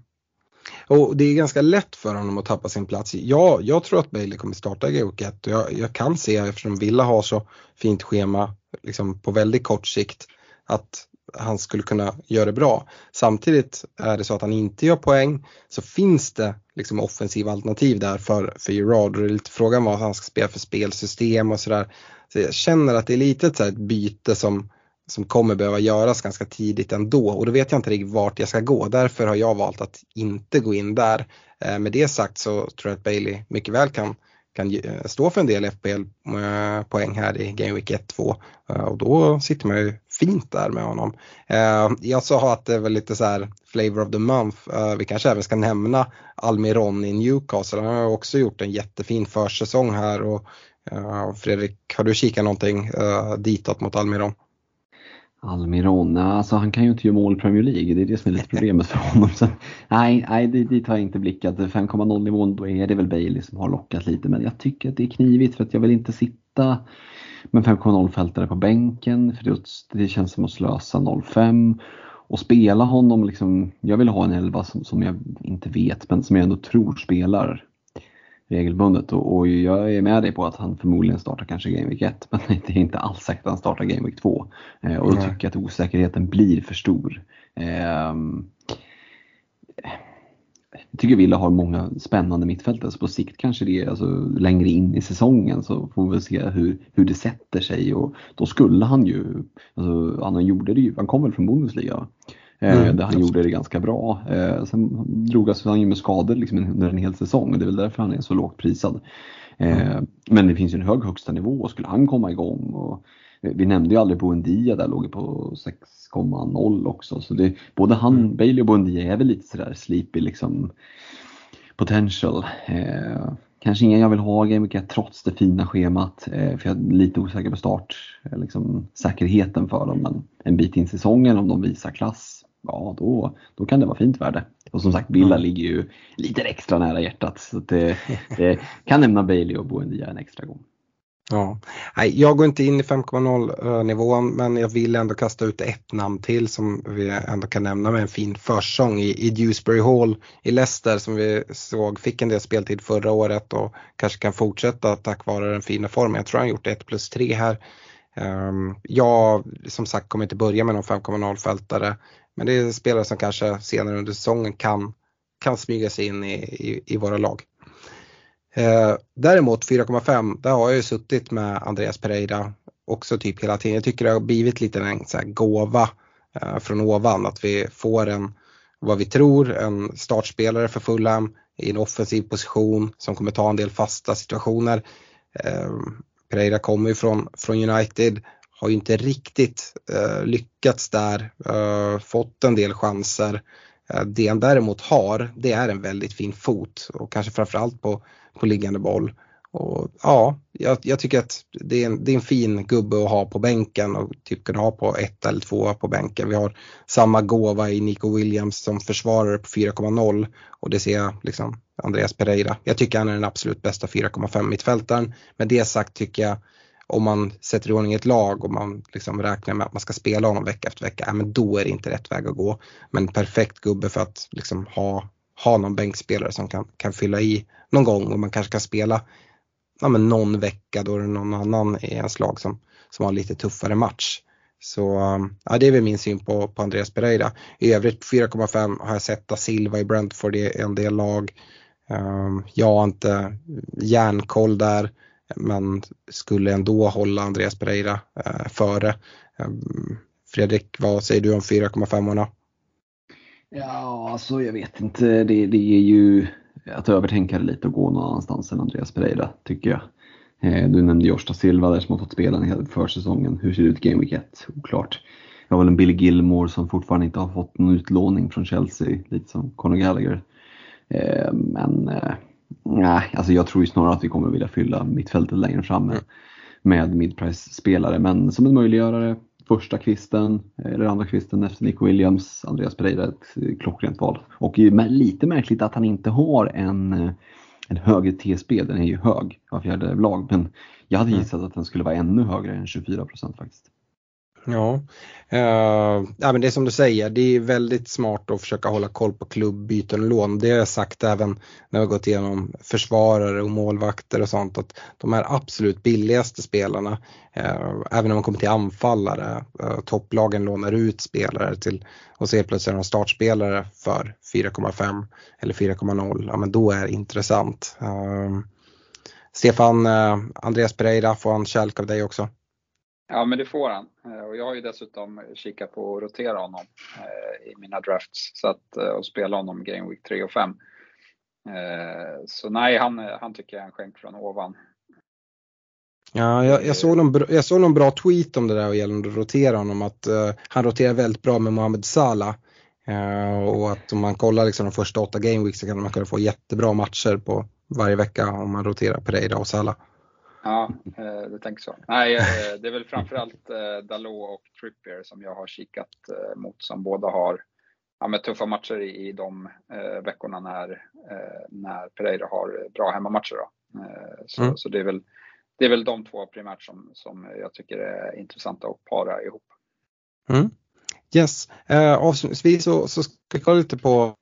Speaker 2: Och det är ganska lätt för honom att tappa sin plats. Ja, jag tror att Bailey kommer starta i GOK 1 jag, jag kan se eftersom Villa har så fint schema liksom på väldigt kort sikt att han skulle kunna göra det bra. Samtidigt är det så att han inte gör poäng så finns det liksom offensiva alternativ där för, för Gerard och det är lite frågan vad han ska spela för spelsystem och sådär. Så jag känner att det är lite ett, så ett byte som, som kommer behöva göras ganska tidigt ändå och då vet jag inte riktigt vart jag ska gå. Därför har jag valt att inte gå in där. Eh, med det sagt så tror jag att Bailey mycket väl kan kan stå för en del FPL-poäng eh, här i Game Week 1-2 eh, och då sitter man ju fint där med honom. Eh, jag sa att det var lite så här flavor of the month. Eh, vi kanske även ska nämna Almiron i Newcastle. Han har också gjort en jättefin försäsong här och eh, Fredrik, har du kikat någonting uh, ditåt mot Almiron?
Speaker 4: Almiron, alltså han kan ju inte göra mål i Premier League, det är det som är lite problemet för honom. Så, nej, nej dit har jag inte blickat. 5,0 nivån, då är det väl Bailey som har lockat lite, men jag tycker att det är knivigt för att jag vill inte sitta med 5,0 fältare på bänken, för det, känns som att slösa 0,5 och spela honom, liksom, jag vill ha en elva som, som jag inte vet men som jag ändå tror spelar regelbundet och, och, jag är med dig på att han förmodligen startar kanske Game Week 1 men <laughs> det är inte alls säkert att han startar Game Week 2. Eh, och då tycker jag att osäkerheten blir för stor. Eh, jag tycker Villa har många spännande mittfältare så på sikt kanske det är alltså, längre in i säsongen så får vi se hur, hur det sätter sig och då skulle han ju, alltså, han gjorde det ju, han kom väl från Bundesliga eh, Mm, där han gjorde det ganska bra. Eh, sen drog han ju med skador liksom under en hel säsong och det är väl därför han är så lågt prisad. Eh, mm. Men det finns ju en hög högsta nivå och skulle han komma igång och vi nämnde ju aldrig Buendia där låg på 6,0 också. Så det, både han, mm. Bailey och Buendia är väl lite sådär sleepy liksom potential. Eh, kanske ingen jag vill ha Week trots det fina schemat. Eh, för jag är lite osäker på start, eh, liksom, säkerheten för dem. Men en bit in i säsongen om de visar klass, ja då, då kan det vara fint värde. Och som sagt, Villa mm. ligger ju lite extra nära hjärtat. Så det, det kan nämna Bailey och Buendia en extra gång.
Speaker 2: Ja. Nej, jag går inte in i 5.0-nivån eh, men jag vill ändå kasta ut ett namn till som vi ändå kan nämna med en fin försång i, i Dewsbury Hall i Leicester som vi såg fick en del speltid förra året och kanske kan fortsätta tack vare den fina formen. Jag tror han gjort 1 plus 3 här. Ehm, um, jag som sagt kommer inte börja med någon 5.0 fältare men det är spelare som kanske senare under säsongen kan, kan smyga sig in i, i, i våra lag. Eh, däremot 4,5, där har jag ju suttit med Andreas Pereira också typ hela tiden. Jag tycker det har blivit lite en så här gåva eh, från ovan att vi får en, vad vi tror, en startspelare för Fulham i en offensiv position som kommer ta en del fasta situationer. Eh, Pereira kommer ju från, från United, har ju inte riktigt eh, lyckats där, eh, fått en del chanser. Eh, det han däremot har, det är en väldigt fin fot och kanske framförallt på på liggande boll. Och ja, jag, jag tycker att det är, en, det är en fin gubbe att ha på bänken och typ kunna ha på ett eller två på bänken. Vi har samma gåva i Nico Williams som försvarare på 4,0 och det ser jag liksom Andreas Pereira. Jag tycker han är den absolut bästa 4,5 mittfältaren. Med det sagt tycker jag om man sätter i ordning ett lag och man liksom räknar med att man ska spela honom vecka efter vecka, ja, men då är det inte rätt väg att gå. Men perfekt gubbe för att liksom ha ha någon bänkspelare som kan, kan fylla i någon gång och man kanske kan spela ja, men någon vecka då är det någon annan i ens lag som, som har lite tuffare match. Så um, ja, det är väl min syn på, på Andreas Pereira. I övrigt 4,5 har jag sett da Silva i Brentford i en del lag. Um, jag har inte järnkoll där men skulle ändå hålla Andreas Pereira eh, före. Um, Fredrik, vad säger du om 4,5orna?
Speaker 4: Ja, alltså jag vet inte. Det, det är ju att övertänka det lite och gå någon annanstans än Andreas Pereira, tycker jag. Eh, du nämnde Josh da Silva där som har fått spela en hel försäsongen. Hur ser det ut Game Week 1? Oklart. Vi har väl en Billy Gilmore som fortfarande inte har fått någon utlåning från Chelsea, lite som Conor Gallagher. Eh, men eh, nej, alltså jag tror ju snarare att vi kommer vilja fylla mittfältet längre fram med, med midprice-spelare. Men som en möjliggörare, första kvisten, eller andra kvisten efter Nico Williams, Andreas Pereira ett klockrent val. Och lite märkligt att han inte har en, en högre TSB, den är ju hög av fjärde lag, men jag hade mm. gissat att den skulle vara ännu högre än 24 procent faktiskt.
Speaker 2: Ja. Uh, ja, men det är som du säger, det är väldigt smart att försöka hålla koll på klubbbyten och lån. Det har jag sagt även när vi har gått igenom försvarare och målvakter och sånt att de här absolut billigaste spelarna, uh, även när man kommer till anfallare, uh, topplagen lånar ut spelare till och ser plötsligt en startspelare för 4,5 eller 4,0, ja men då är det intressant. Stefan, Andreas Pereira, får han kärlek av dig också?
Speaker 3: Ja, men det får han. Eh, och jag har ju dessutom kikat på att rotera honom eh, i mina drafts så att, eh, och spela honom Game Week 3 och 5. Så nej, han, han tycker jag är en skänk från ovan.
Speaker 2: Ja, jag, jag, såg någon, jag såg någon bra tweet om det där gällande att rotera honom, att uh, han roterar väldigt bra med Mohamed Salah. Uh, och att om man kollar liksom de första åtta game weeks så kan man kunna få jättebra matcher på varje vecka om man roterar Pereira och Salah.
Speaker 3: Ja, eh, det tänker så. Nej, eh, det är väl framförallt Dalot och Trippier som jag har kikat mot som båda har ja, med tuffa matcher i, i de eh, veckorna när, när Pereira har bra hemmamatcher. Då. så, mm. så det, är väl, det är väl de två primärt som, som jag tycker är intressanta att para ihop.
Speaker 2: Mm. Yes, eh, avslutningsvis så, så ska vi kolla lite på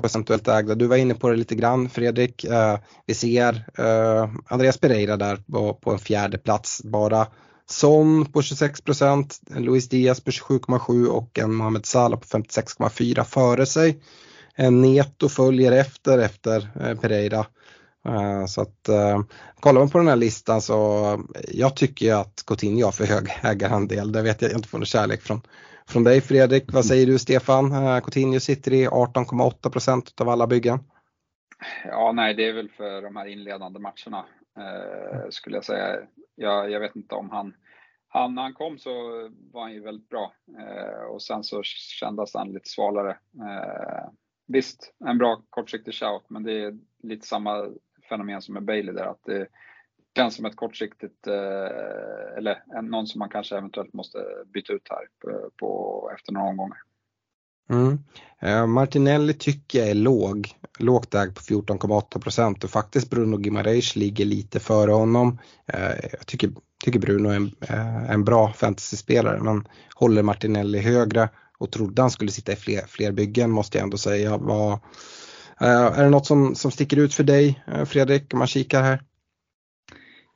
Speaker 2: procentuellt ägda. Du var inne på det lite grann Fredrik. Eh, vi ser eh, Andreas Pereira där på, på en fjärde plats bara. Son på 26 procent, Luis Diaz på 27,7 och en Mohamed Salah på 56,4 före sig. En Neto följer efter efter eh, Pereira. Eh, så att eh, kollar man på den här listan så eh, jag tycker att Coutinho har för hög ägarandel. Det vet jag inte får någon kärlek från från dig Fredrik. Vad säger du Stefan? Eh, Coutinho sitter i 18,8 procent av alla byggen.
Speaker 3: Ja, nej, det är väl för de här inledande matcherna eh, skulle jag säga. Jag, jag, vet inte om han, han, när han kom så var han ju väldigt bra eh, och sen så kändes han lite svalare. Eh, visst, en bra kortsiktig shout, men det är lite samma fenomen som med Bailey där, att det, känns som ett kortsiktigt, eh, eller någon som man kanske eventuellt måste byta ut här på, på efter några omgångar.
Speaker 2: Mm. Eh, Martinelli tycker jag är låg, lågt ägd på 14,8 procent och faktiskt Bruno Gimareis ligger lite före honom. Eh, jag tycker, tycker Bruno är en, eh, en bra fantasyspelare men håller Martinelli högre och trodde han skulle sitta i fler, fler byggen måste jag ändå säga. Var, eh, är det något som, som sticker ut för dig eh, Fredrik om man kikar här?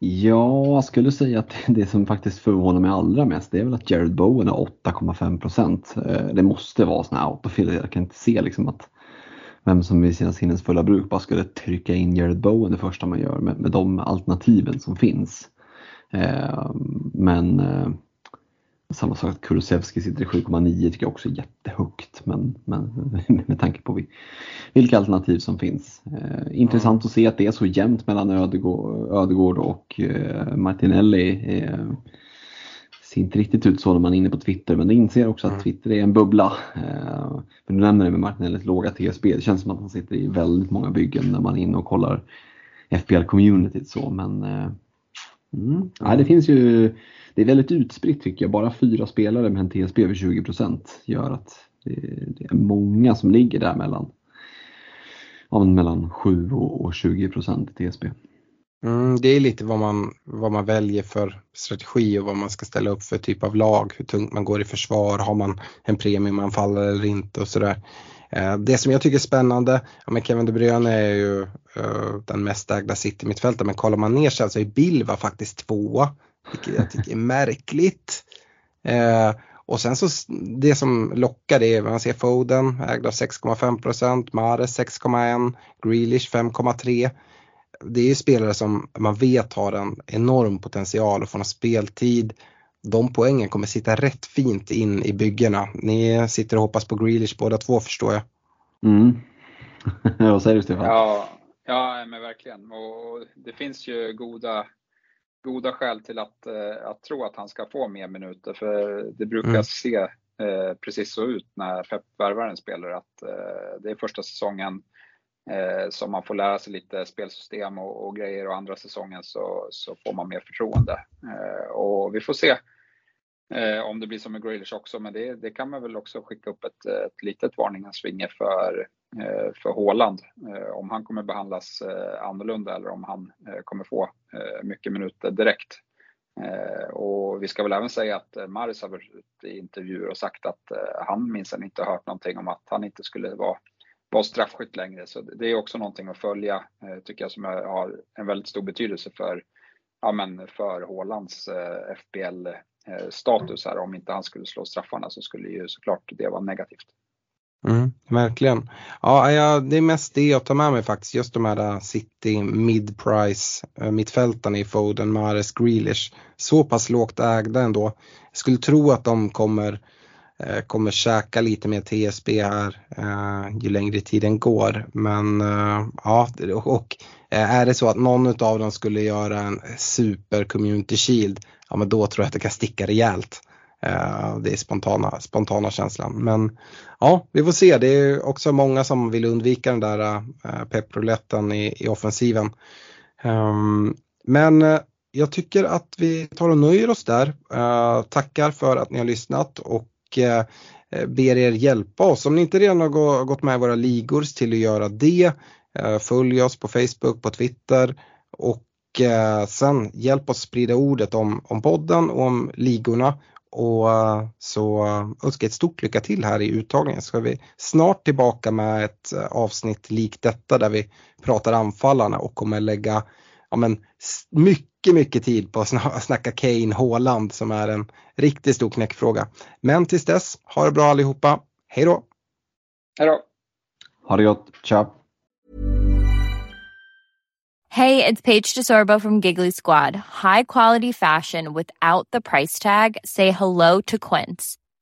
Speaker 4: Ja, jag skulle säga att <laughs> det som faktiskt förvånar mig allra mest det är väl att Jared Bowen har 8,5 procent. Eh, det måste vara sån här autofill. Jag kan inte se liksom att vem som vid sina sinnens fulla bruk bara skulle trycka in Jared Bowen det första man gör med, med de alternativen som finns. Eh, men eh, samma sak att Kulusevski sitter i 7,9 tycker jag också är jättehögt men, men <laughs> med tanke på vilka alternativ som finns. Eh, intressant att se att det är så jämnt mellan Ödegård, Ödegård och eh, Martinelli. Eh, ser inte riktigt ut så när man är inne på Twitter men det inser också att mm. Twitter är en bubbla. Eh, du nämner det med Martinellis låga TSB, det känns som att han sitter i väldigt många byggen när man är inne och kollar FPL-communityt så men eh, mm, ja, det finns ju det är väldigt utspritt tycker jag. Bara fyra spelare med en TSB över 20% gör att det, är många som ligger där mellan, ja, mellan 7 och 20 procent i TSB.
Speaker 2: Mm, det är lite vad man, vad man väljer för strategi och vad man ska ställa upp för typ av lag, hur tungt man går i försvar, har man en premie man faller eller inte och sådär. Eh, det som jag tycker är spännande, ja, men Kevin De Bruyne är ju uh, den mest ägda City-mittfältaren men kollar man ner sig så är Bilva faktiskt tvåa vilket jag tycker är märkligt. Eh, och sen så det som lockar det är, man ser Foden ägd av 6,5 procent, Mares 6,1, Grealish 5,3. Det är ju spelare som man vet har en enorm potential att få en speltid. De poängen kommer sitta rätt fint in i byggena. Ni sitter och hoppas på Grealish båda två förstår jag.
Speaker 4: Mm. <laughs> Vad säger du Stefan?
Speaker 3: Ja, ja men verkligen. Och det finns ju goda goda skäl till att, eh, att tro att han ska få mer minuter. För det brukar mm. se eh, precis så ut när Pep värvar en spelare att eh, det är första säsongen som man får lära sig lite spelsystem och, och, grejer och andra säsongen så, så får man mer förtroende. Och vi får se eh, om det blir som med Grealish också, men det, det, kan man väl också skicka upp ett, ett litet varningens finger för Eh, för Håland. Eh, om han kommer behandlas eh, annorlunda eller om han eh, kommer få eh, mycket minuter direkt. Eh, och vi ska väl även säga att Maris har varit i intervjuer och sagt att han minsann inte hört någonting om att han inte skulle vara, vara straffskytt längre. Så det är också någonting att följa, tycker jag, som har en väldigt stor betydelse för, ja, men för Hålands Eh, status här. Om inte han skulle slå straffarna så skulle ju såklart det vara negativt.
Speaker 2: Mm, verkligen. Ja, ja, det är mest det jag tar med mig faktiskt. Just de här eh, City mid-price eh, mittfältarna i Foden, Mares, Grealish. Så pass lågt ägda ändå. Jag skulle tro att de kommer, eh, Eh, kommer käka lite mer TSB här eh, ju längre tiden går. Men eh, ja, och eh, är det så att någon av dem skulle göra en super community shield, ja men då tror jag att det kan sticka rejält. Eh, det är spontana, spontana känslan. Men ja, vi får se. Det är också många som vill undvika den där uh, pepprouletten i, i offensiven. Um, men jag tycker att vi tar och nöjer oss där. Uh, tackar för att ni har lyssnat och och eh, ber er hjälpa oss. Om ni inte redan har gått med i våra ligor till att göra det. Eh, följ oss på Facebook, på Twitter och eh, sen hjälp oss sprida ordet om, om podden och om ligorna. Och så önskar jag ett stort lycka till här i uttagningen. Så är vi snart tillbaka med ett avsnitt likt detta där vi pratar anfallarna och kommer lägga ja, men, mycket, mycket tid på att snacka Kane Håland som är en riktigt stor knäckfråga. Men tills dess, ha det bra allihopa. Hej då!
Speaker 3: Hej då!
Speaker 4: Ha det gott, tja!
Speaker 7: Hey, it's Paige DeSorbo from Giggly Squad. High quality fashion without the price tag. Say hello to Quince.